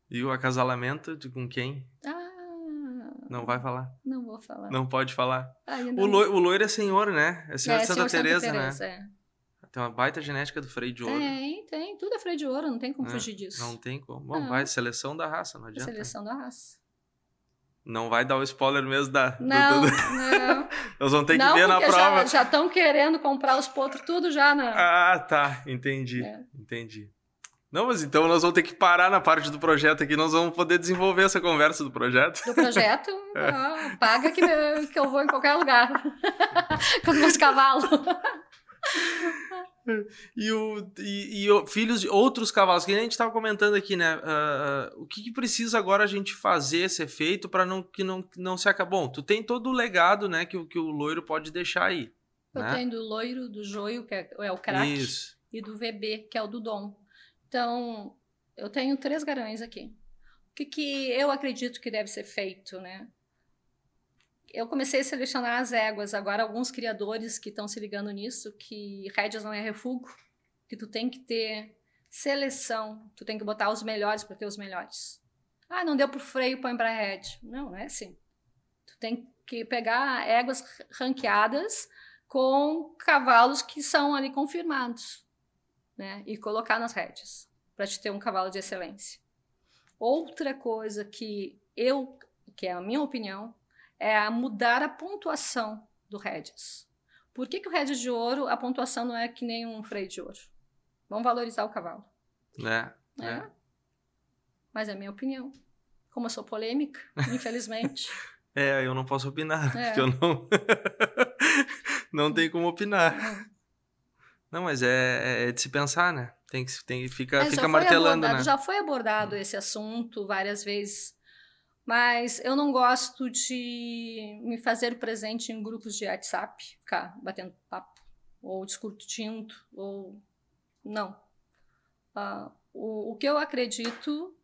Speaker 1: E o acasalamento de com quem?
Speaker 2: Ah,
Speaker 1: Não vai falar.
Speaker 2: não vou falar.
Speaker 1: Não pode falar. O loiro, o loiro é senhor, né? É senhor
Speaker 2: É,
Speaker 1: de Santa
Speaker 2: senhor
Speaker 1: Teresa,
Speaker 2: Teresa,
Speaker 1: né?
Speaker 2: é.
Speaker 1: Tem uma baita genética do freio de ouro.
Speaker 2: Tem, tem. Tudo é freio de ouro, não tem como
Speaker 1: É,
Speaker 2: fugir disso.
Speaker 1: Não tem como. Bom,
Speaker 2: Não.
Speaker 1: vai, seleção da raça, não adianta.
Speaker 2: seleção da raça.
Speaker 1: Não vai dar o spoiler mesmo da. do-
Speaker 2: Não,
Speaker 1: do-
Speaker 2: não.
Speaker 1: Nós vamos ter que
Speaker 2: não,
Speaker 1: ver na prova.
Speaker 2: já estão querendo comprar os potros tudo já na...
Speaker 1: Ah, tá. Entendi.
Speaker 2: É.
Speaker 1: Entendi. Não, mas então nós vamos ter que parar na parte do projeto aqui, nós vamos poder desenvolver essa conversa do projeto.
Speaker 2: do projeto.
Speaker 1: É.
Speaker 2: ah, paga que, que eu vou em qualquer lugar. Com os meus cavalos.
Speaker 1: E, o, e, e filhos de outros cavalos, que a gente estava comentando aqui, né? Ah, o que, que precisa agora a gente fazer, ser feito, para não, que não, não se acabe? Bom, tu tem todo o legado, né, que, o- que o loiro pode deixar aí.
Speaker 2: Eu
Speaker 1: né?
Speaker 2: tenho do loiro, do joio, que é, é o craque, e do VB, que é o do dom. Então, eu tenho três garões aqui. O que, que eu acredito que deve ser feito, né? Eu comecei a selecionar as éguas, agora alguns criadores que estão se ligando nisso, que rédeas não é refúgio, que tu tem que ter seleção, tu tem que botar os melhores para ter os melhores. Ah, não deu pro freio, põe pra rede. Não, não é assim. Tu tem que pegar éguas ranqueadas com cavalos que são ali confirmados, né? E colocar nas redes para te ter um cavalo de excelência. Outra coisa que eu, que é a minha opinião, é a mudar a pontuação do Regis. Por que, que o Regis de ouro, a pontuação não é que nem um freio de ouro? Vamos valorizar o cavalo.
Speaker 1: É,
Speaker 2: É.
Speaker 1: é.
Speaker 2: Mas é a minha opinião. Como eu sou polêmica, infelizmente.
Speaker 1: É, eu não posso opinar,
Speaker 2: É.
Speaker 1: porque eu não. não tem como opinar. Não, mas é, é de se pensar, né? Tem que, tem fica,
Speaker 2: É,
Speaker 1: fica martelando,
Speaker 2: abordado,
Speaker 1: né?
Speaker 2: Já foi abordado esse assunto várias vezes, mas eu não gosto de me fazer presente em grupos de WhatsApp, ficar batendo papo, ou discutindo, ou. Não. Ah, o, o que eu acredito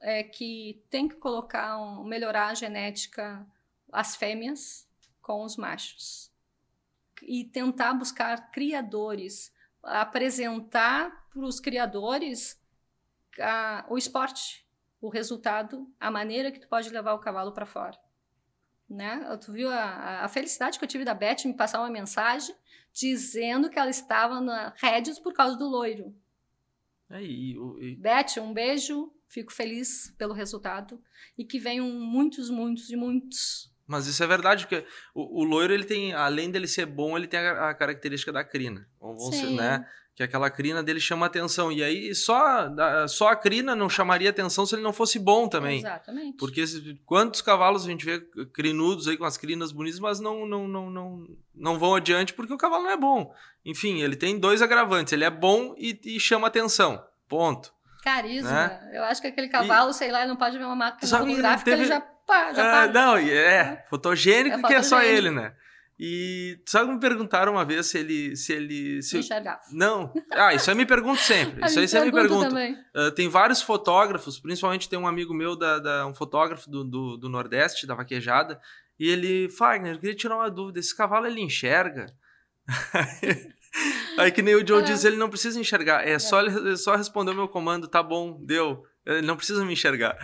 Speaker 2: é que tem que colocar, um, melhorar a genética as fêmeas com os machos. E tentar buscar criadores, apresentar para os criadores ah, o esporte, o resultado, a maneira que tu pode levar o cavalo para fora. Né? Tu viu a, a felicidade que eu tive da Beth me passar uma mensagem dizendo que ela estava na Regis por causa do loiro.
Speaker 1: É, o- e-
Speaker 2: Beth, um beijo, fico feliz pelo resultado e que venham muitos, muitos e muitos.
Speaker 1: Mas isso é verdade, porque o, o loiro, ele tem, além dele ser bom, ele tem a, a característica da crina. Ser, né? Que aquela crina dele chama atenção. E aí só, só a crina não chamaria atenção se ele não fosse bom também.
Speaker 2: Exatamente.
Speaker 1: Porque quantos cavalos a gente vê crinudos aí com as crinas bonitas, mas não, não, não, não, não vão adiante porque o cavalo não é bom. Enfim, ele tem dois agravantes. Ele é bom e, e chama atenção. Ponto.
Speaker 2: Carisma.
Speaker 1: Né?
Speaker 2: Eu acho que aquele cavalo, sei lá, ele não pode ver uma máquina
Speaker 1: Sabe
Speaker 2: fotográfica,
Speaker 1: teve-
Speaker 2: ele já, pá, já
Speaker 1: É,
Speaker 2: para.
Speaker 1: não, e é fotogênico
Speaker 2: É
Speaker 1: que é só
Speaker 2: fotogênico.
Speaker 1: ele, né? E que me perguntaram uma vez se ele. Se ele se-
Speaker 2: Enxergava.
Speaker 1: Não. Ah, isso aí me pergunto sempre. Isso aí você me
Speaker 2: pergunta.
Speaker 1: Uh, tem vários fotógrafos, principalmente tem um amigo meu, da, da- um fotógrafo do, do, do Nordeste, da vaquejada, e ele, Fagner, eu queria tirar uma dúvida, esse cavalo ele enxerga? Aí que nem o Joe
Speaker 2: É.
Speaker 1: diz, ele não precisa enxergar, é, Só, ele é só responder o meu comando, tá bom, deu, ele não precisa me enxergar.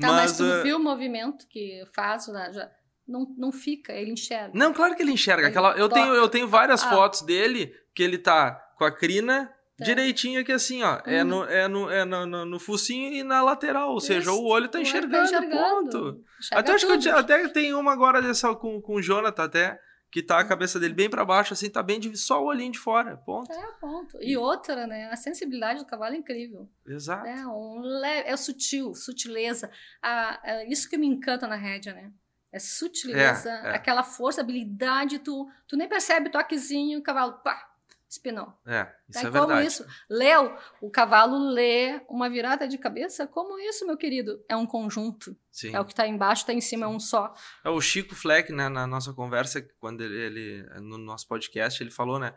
Speaker 2: Tá, mas, tu
Speaker 1: uh,
Speaker 2: viu o movimento que faz, né, já, não, não fica, ele enxerga.
Speaker 1: Não, claro que ele enxerga.
Speaker 2: Ele
Speaker 1: Aquela, eu,
Speaker 2: toca.
Speaker 1: tenho, eu tenho várias
Speaker 2: Ah.
Speaker 1: fotos dele que ele tá com a crina
Speaker 2: Tá.
Speaker 1: direitinho aqui assim, ó. É,
Speaker 2: Uhum.
Speaker 1: no, é, no, é no, no, no focinho e na lateral. Ou seja,
Speaker 2: Isso,
Speaker 1: o olho tá
Speaker 2: o olho
Speaker 1: enxergando, ponto.
Speaker 2: Enxerga
Speaker 1: Até acho que eu até tem uma agora dessa com, com o Jonathan até, que tá a cabeça dele bem pra baixo, assim, tá bem de, só o olhinho de fora. Ponto.
Speaker 2: É, ponto. E outra, né? A sensibilidade do cavalo é incrível.
Speaker 1: Exato.
Speaker 2: É, um le- é sutil, sutileza. Ah, é isso que me encanta na rédea, né? É sutileza,
Speaker 1: É, é.
Speaker 2: aquela força, habilidade, tu, tu nem percebe toquezinho, o cavalo, pá, espinou.
Speaker 1: É, isso
Speaker 2: Tá?
Speaker 1: é
Speaker 2: como
Speaker 1: verdade.
Speaker 2: isso? Leu, o cavalo lê uma virada de cabeça? Como isso, meu querido? É um conjunto.
Speaker 1: Sim.
Speaker 2: É o que tá embaixo, tá em cima, é um só.
Speaker 1: É o Chico Fleck, né, na nossa conversa, quando ele, ele- no nosso podcast, ele falou, né?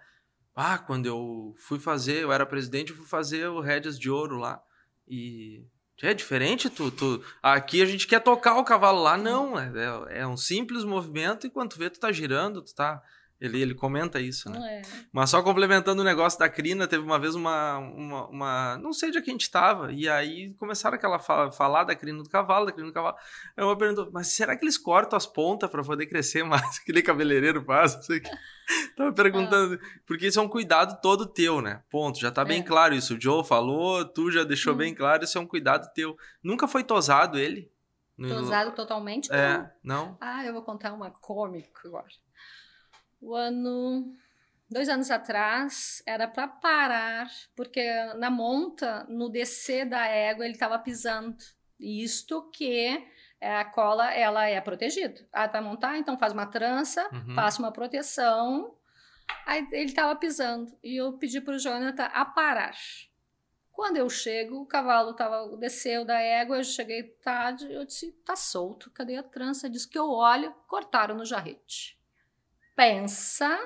Speaker 1: Ah, quando eu fui fazer, eu era presidente, eu fui fazer o Rédeas de Ouro lá. E é diferente, tu, tu. Aqui a gente quer tocar o cavalo lá, não. É, é- é um simples movimento e quando tu vê, tu tá girando, tu tá. Ele, ele comenta isso, né?
Speaker 2: Não é?
Speaker 1: Mas só complementando o negócio da crina, teve uma vez uma. uma, uma- não sei de onde a gente tava, e aí começaram aquela fala, falar da crina do cavalo, da crina do cavalo. Aí eu perguntou, mas será que eles cortam as pontas pra poder crescer mais? Que nem cabeleireiro faz? Não sei o que. Tava perguntando, porque isso é um cuidado todo teu, né? Ponto, já tá bem
Speaker 2: É.
Speaker 1: claro isso. O Joe falou, tu já deixou
Speaker 2: Hum.
Speaker 1: bem claro, isso é um cuidado teu. Nunca foi tosado ele? No-
Speaker 2: Tô usado totalmente? Não.
Speaker 1: É, não?
Speaker 2: Ah, eu vou contar uma cômica agora. O ano. Dois anos atrás, era para parar, porque na monta, no descer da égua, ele estava pisando. Isto que é, a cola ela é protegida. Ah, vai montar? Então faz uma trança,
Speaker 1: Uhum.
Speaker 2: passa uma proteção. Aí ele estava pisando. E eu pedi para o Jonathan a parar. Quando eu chego, o cavalo tava, desceu da égua, eu cheguei tarde, eu disse, tá solto, cadê a trança? Diz que eu olho, cortaram no jarrete. Pensa,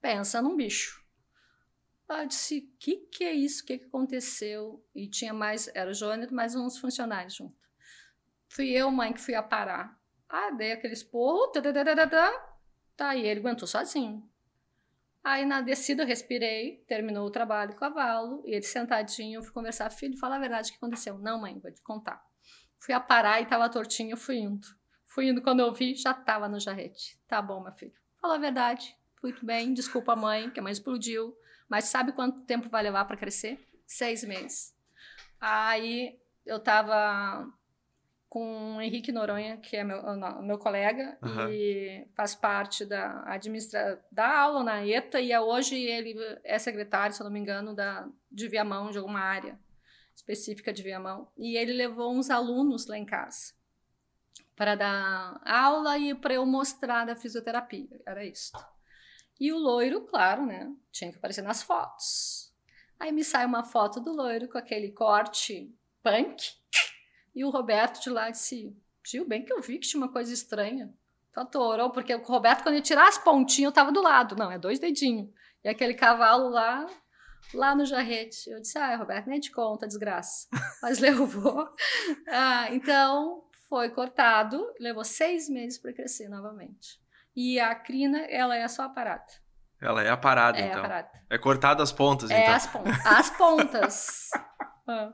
Speaker 2: pensa num bicho. Eu disse, o que, que é isso? O que, que aconteceu? E tinha mais, era o Jonathan, mais uns funcionários junto. Fui eu, mãe, que fui a parar. Ah, dei aquele esporro, tadadadadá. tá, e ele aguentou sozinho. Aí na descida eu respirei, terminou o trabalho, o cavalo, e ele sentadinho, eu fui conversar, filho, fala a verdade o que aconteceu. Não, mãe, vou te contar. Fui aparar e tava tortinho, fui indo. Fui indo, quando eu vi, já tava no jarrete. Tá bom, meu filho. Falou a verdade. Muito bem, desculpa a mãe, que a mãe explodiu. Mas sabe quanto tempo vai levar para crescer? Seis meses. Aí eu tava com o Henrique Noronha, que é meu, meu colega uhum. e faz parte da administra da aula na ETA e é hoje ele é secretário, se eu não me engano, da de Viamão, de alguma área específica de Viamão. E ele levou uns alunos lá em casa para dar aula e para eu mostrar da fisioterapia. Era isso. E o loiro, claro, né? Tinha que aparecer nas fotos. Aí me sai uma foto do loiro com aquele corte punk e o Roberto de lá disse: Tio, bem que eu vi que tinha uma coisa estranha. Tanto orou, porque o Roberto, quando ele tirar as pontinhas, eu tava do lado. Não, é dois dedinhos. E aquele cavalo lá, lá no jarrete. Eu disse: Ah, Roberto, nem te conta, desgraça. Mas levou. Ah, então, foi cortado, levou seis meses para crescer novamente. E a crina, ela é só a parada.
Speaker 1: Ela é a parada, é então. A parada. É cortada as pontas,
Speaker 2: é
Speaker 1: então.
Speaker 2: As pontas. As pontas. Ah.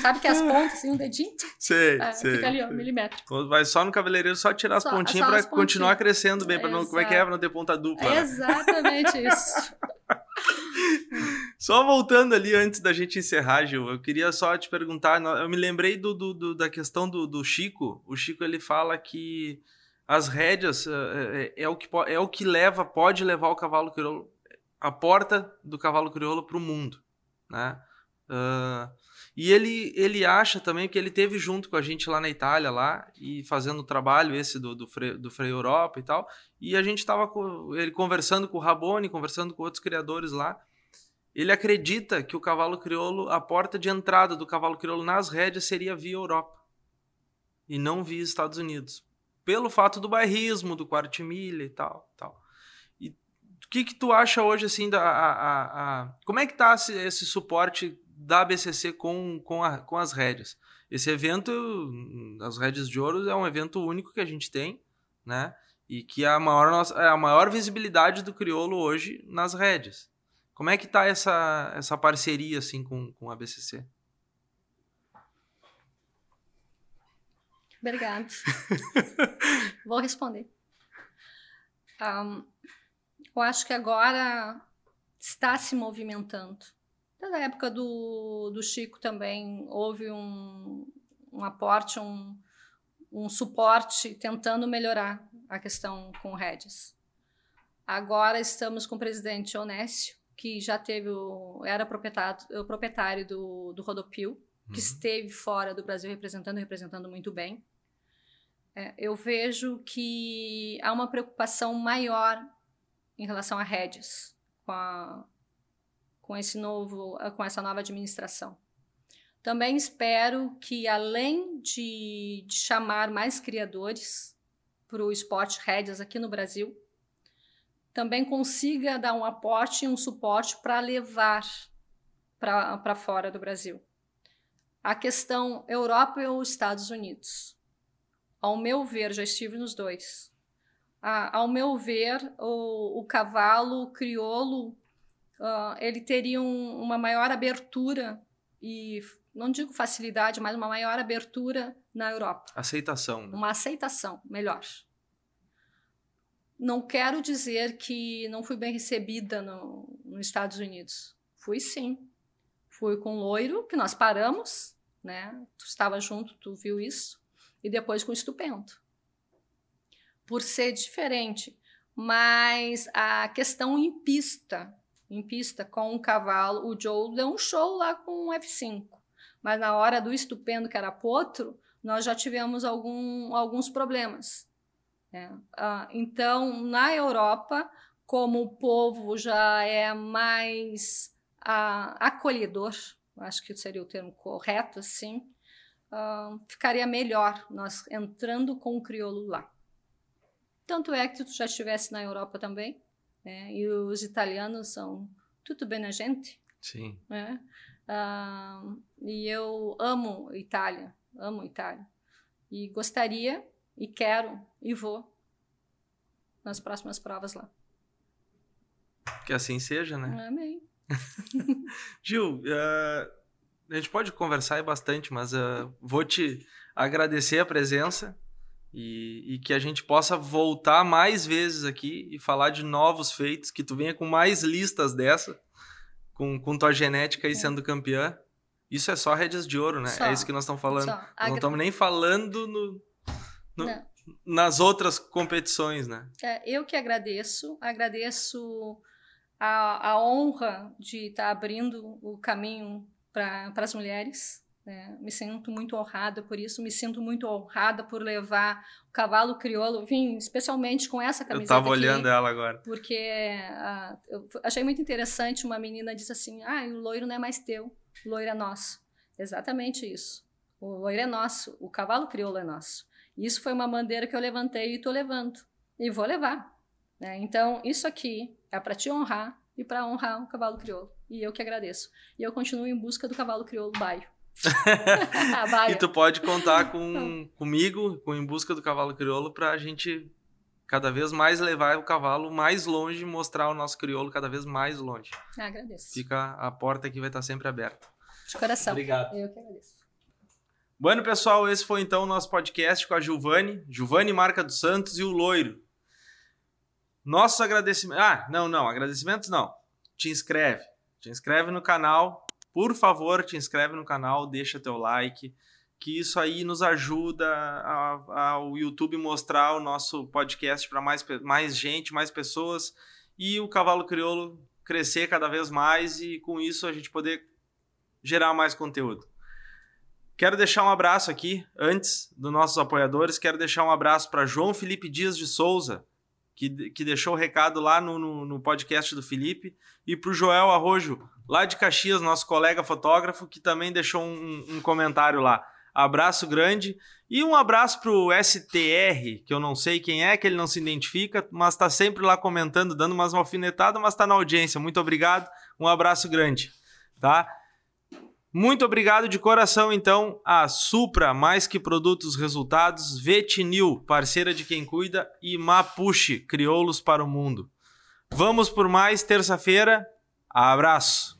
Speaker 2: Sabe que as pontas, assim, um dedinho?
Speaker 1: Sei, é, sei.
Speaker 2: Fica ali, ó, milímetro.
Speaker 1: Vai só no cabeleireiro, só tirar as só, pontinhas para continuar crescendo bem, para não, como é que é, pra não ter ponta dupla.
Speaker 2: É exatamente isso.
Speaker 1: só voltando ali antes da gente encerrar, Gil, eu queria só te perguntar, eu me lembrei do, do, do da questão do, do Chico. O Chico ele fala que as rédeas é, é, o que, é o que leva, pode levar o cavalo crioulo, a porta do cavalo crioulo para o mundo, né? Uh, e ele, ele acha também que ele teve junto com a gente lá na Itália lá e fazendo o trabalho esse do, do, Frei, do Frei Europa e tal. E a gente estava ele conversando com o Rabone, conversando com outros criadores lá. Ele acredita que o cavalo crioulo, a porta de entrada do cavalo crioulo nas rédeas seria via Europa e não via Estados Unidos, pelo fato do bairrismo, do quartimilha e tal, tal. E o que que tu acha hoje assim da a, a, a, como é que tá esse, esse suporte da BCC com, com, a, com as rédeas. Esse evento, as rédeas de ouro, é um evento único que a gente tem, né? E que é a maior, é a maior visibilidade do crioulo hoje nas rédeas. Como é que tá essa, essa parceria assim com, com a BCC?
Speaker 2: Obrigada. Vou responder. Um, eu acho que agora está se movimentando. Na época do, do Chico também houve um, um aporte, um, um suporte tentando melhorar a questão com redes. Agora estamos com o presidente Onésio, que já teve o, era proprietário, o proprietário do, do Rodopio, que uhum. esteve fora do Brasil representando, representando muito bem. É, eu vejo que há uma preocupação maior em relação a redes, com a, com esse novo, com essa nova administração. Também espero que, além de, de chamar mais criadores para o esporte rédeas aqui no Brasil, também consiga dar um aporte e um suporte para levar para fora do Brasil. A questão Europa ou Estados Unidos. Ao meu ver, já estive nos dois. Ah, ao meu ver, o, o cavalo crioulo uh, ele teria um, uma maior abertura e não digo facilidade, mas uma maior abertura na Europa.
Speaker 1: Aceitação.
Speaker 2: Né? Uma aceitação melhor. Não quero dizer que não fui bem recebida no, nos Estados Unidos. Fui sim. Fui com o loiro, que nós paramos, né? Tu estava junto, tu viu isso. E depois com o estupendo. Por ser diferente. Mas a questão em pista em pista com um cavalo. O Joe deu um show lá com um F5. Mas na hora do estupendo, que era potro, nós já tivemos algum, alguns problemas. Né? Ah, então, na Europa, como o povo já é mais ah, acolhedor, acho que seria o termo correto, assim, ah, ficaria melhor nós entrando com o crioulo lá. Tanto é que tu já estivesse na Europa também, né? E os italianos são tudo bem na gente.
Speaker 1: Sim.
Speaker 2: Né? Uh, e eu amo Itália, amo Itália. E gostaria, e quero, e vou nas próximas provas lá.
Speaker 1: Que assim seja, né?
Speaker 2: Amém.
Speaker 1: Gil, uh, a gente pode conversar bastante, mas uh, vou te agradecer a presença e, e, que a gente possa voltar mais vezes aqui e falar de novos feitos, que tu venha com mais listas dessa, com, com tua genética aí sendo campeã. Isso é só rédeas de ouro, né?
Speaker 2: Só.
Speaker 1: É isso que nós estamos falando.
Speaker 2: Só.
Speaker 1: Não estamos nem falando no, no- nas outras competições, né?
Speaker 2: É, eu que agradeço, agradeço a, a honra de estar abrindo o caminho para as mulheres. né? Me sinto muito honrada por isso, me sinto muito honrada por levar o cavalo crioulo, vim especialmente com essa
Speaker 1: Eu
Speaker 2: camiseta
Speaker 1: tava
Speaker 2: aqui,
Speaker 1: olhando ela agora.
Speaker 2: porque ah, eu achei muito interessante, uma menina disse assim, ah, o loiro não é mais teu, o loiro é nosso. Exatamente isso. O loiro é nosso, o cavalo crioulo é nosso. Isso foi uma bandeira que eu levantei e estou levando. E vou levar. né? Então, isso aqui é para te honrar e para honrar o cavalo crioulo. E eu que agradeço. E eu continuo em busca do cavalo crioulo baio.
Speaker 1: E tu pode contar com, comigo, com Em Busca do Cavalo Crioulo, pra gente cada vez mais levar o cavalo mais longe mostrar o nosso crioulo cada vez mais longe.
Speaker 2: Ah, agradeço.
Speaker 1: Fica a porta aqui vai estar sempre aberta.
Speaker 2: De coração.
Speaker 1: Obrigado.
Speaker 2: Eu que agradeço.
Speaker 1: Bueno, pessoal, esse foi então o nosso podcast com a Giovanni, Giovanni Marca dos Santos e o Loiro. Nossos agradecimentos. Ah, não, não, agradecimentos não. Te inscreve. Te inscreve no canal. Por favor, te inscreve no canal, deixa teu like, que isso aí nos ajuda ao YouTube mostrar o nosso podcast para mais, mais gente, mais pessoas e o Cavalo Crioulo crescer cada vez mais e com isso a gente poder gerar mais conteúdo. Quero deixar um abraço aqui, antes dos nossos apoiadores, quero deixar um abraço para João Felipe Dias de Souza, que, que deixou o recado lá no, no, no podcast do Felipe, e para o Joel Arrojo, lá de Caxias, nosso colega fotógrafo, que também deixou um, um comentário lá. Abraço grande. E um abraço para o STR, que eu não sei quem é, que ele não se identifica, mas está sempre lá comentando, dando umas alfinetadas, mas está na audiência. Muito obrigado, um abraço grande. Tá? Muito obrigado de coração, então, a Supra, mais que produtos, resultados, Vetinil, parceira de quem cuida, e Mapuche, crioulos para o mundo. Vamos por mais terça-feira. Abraço!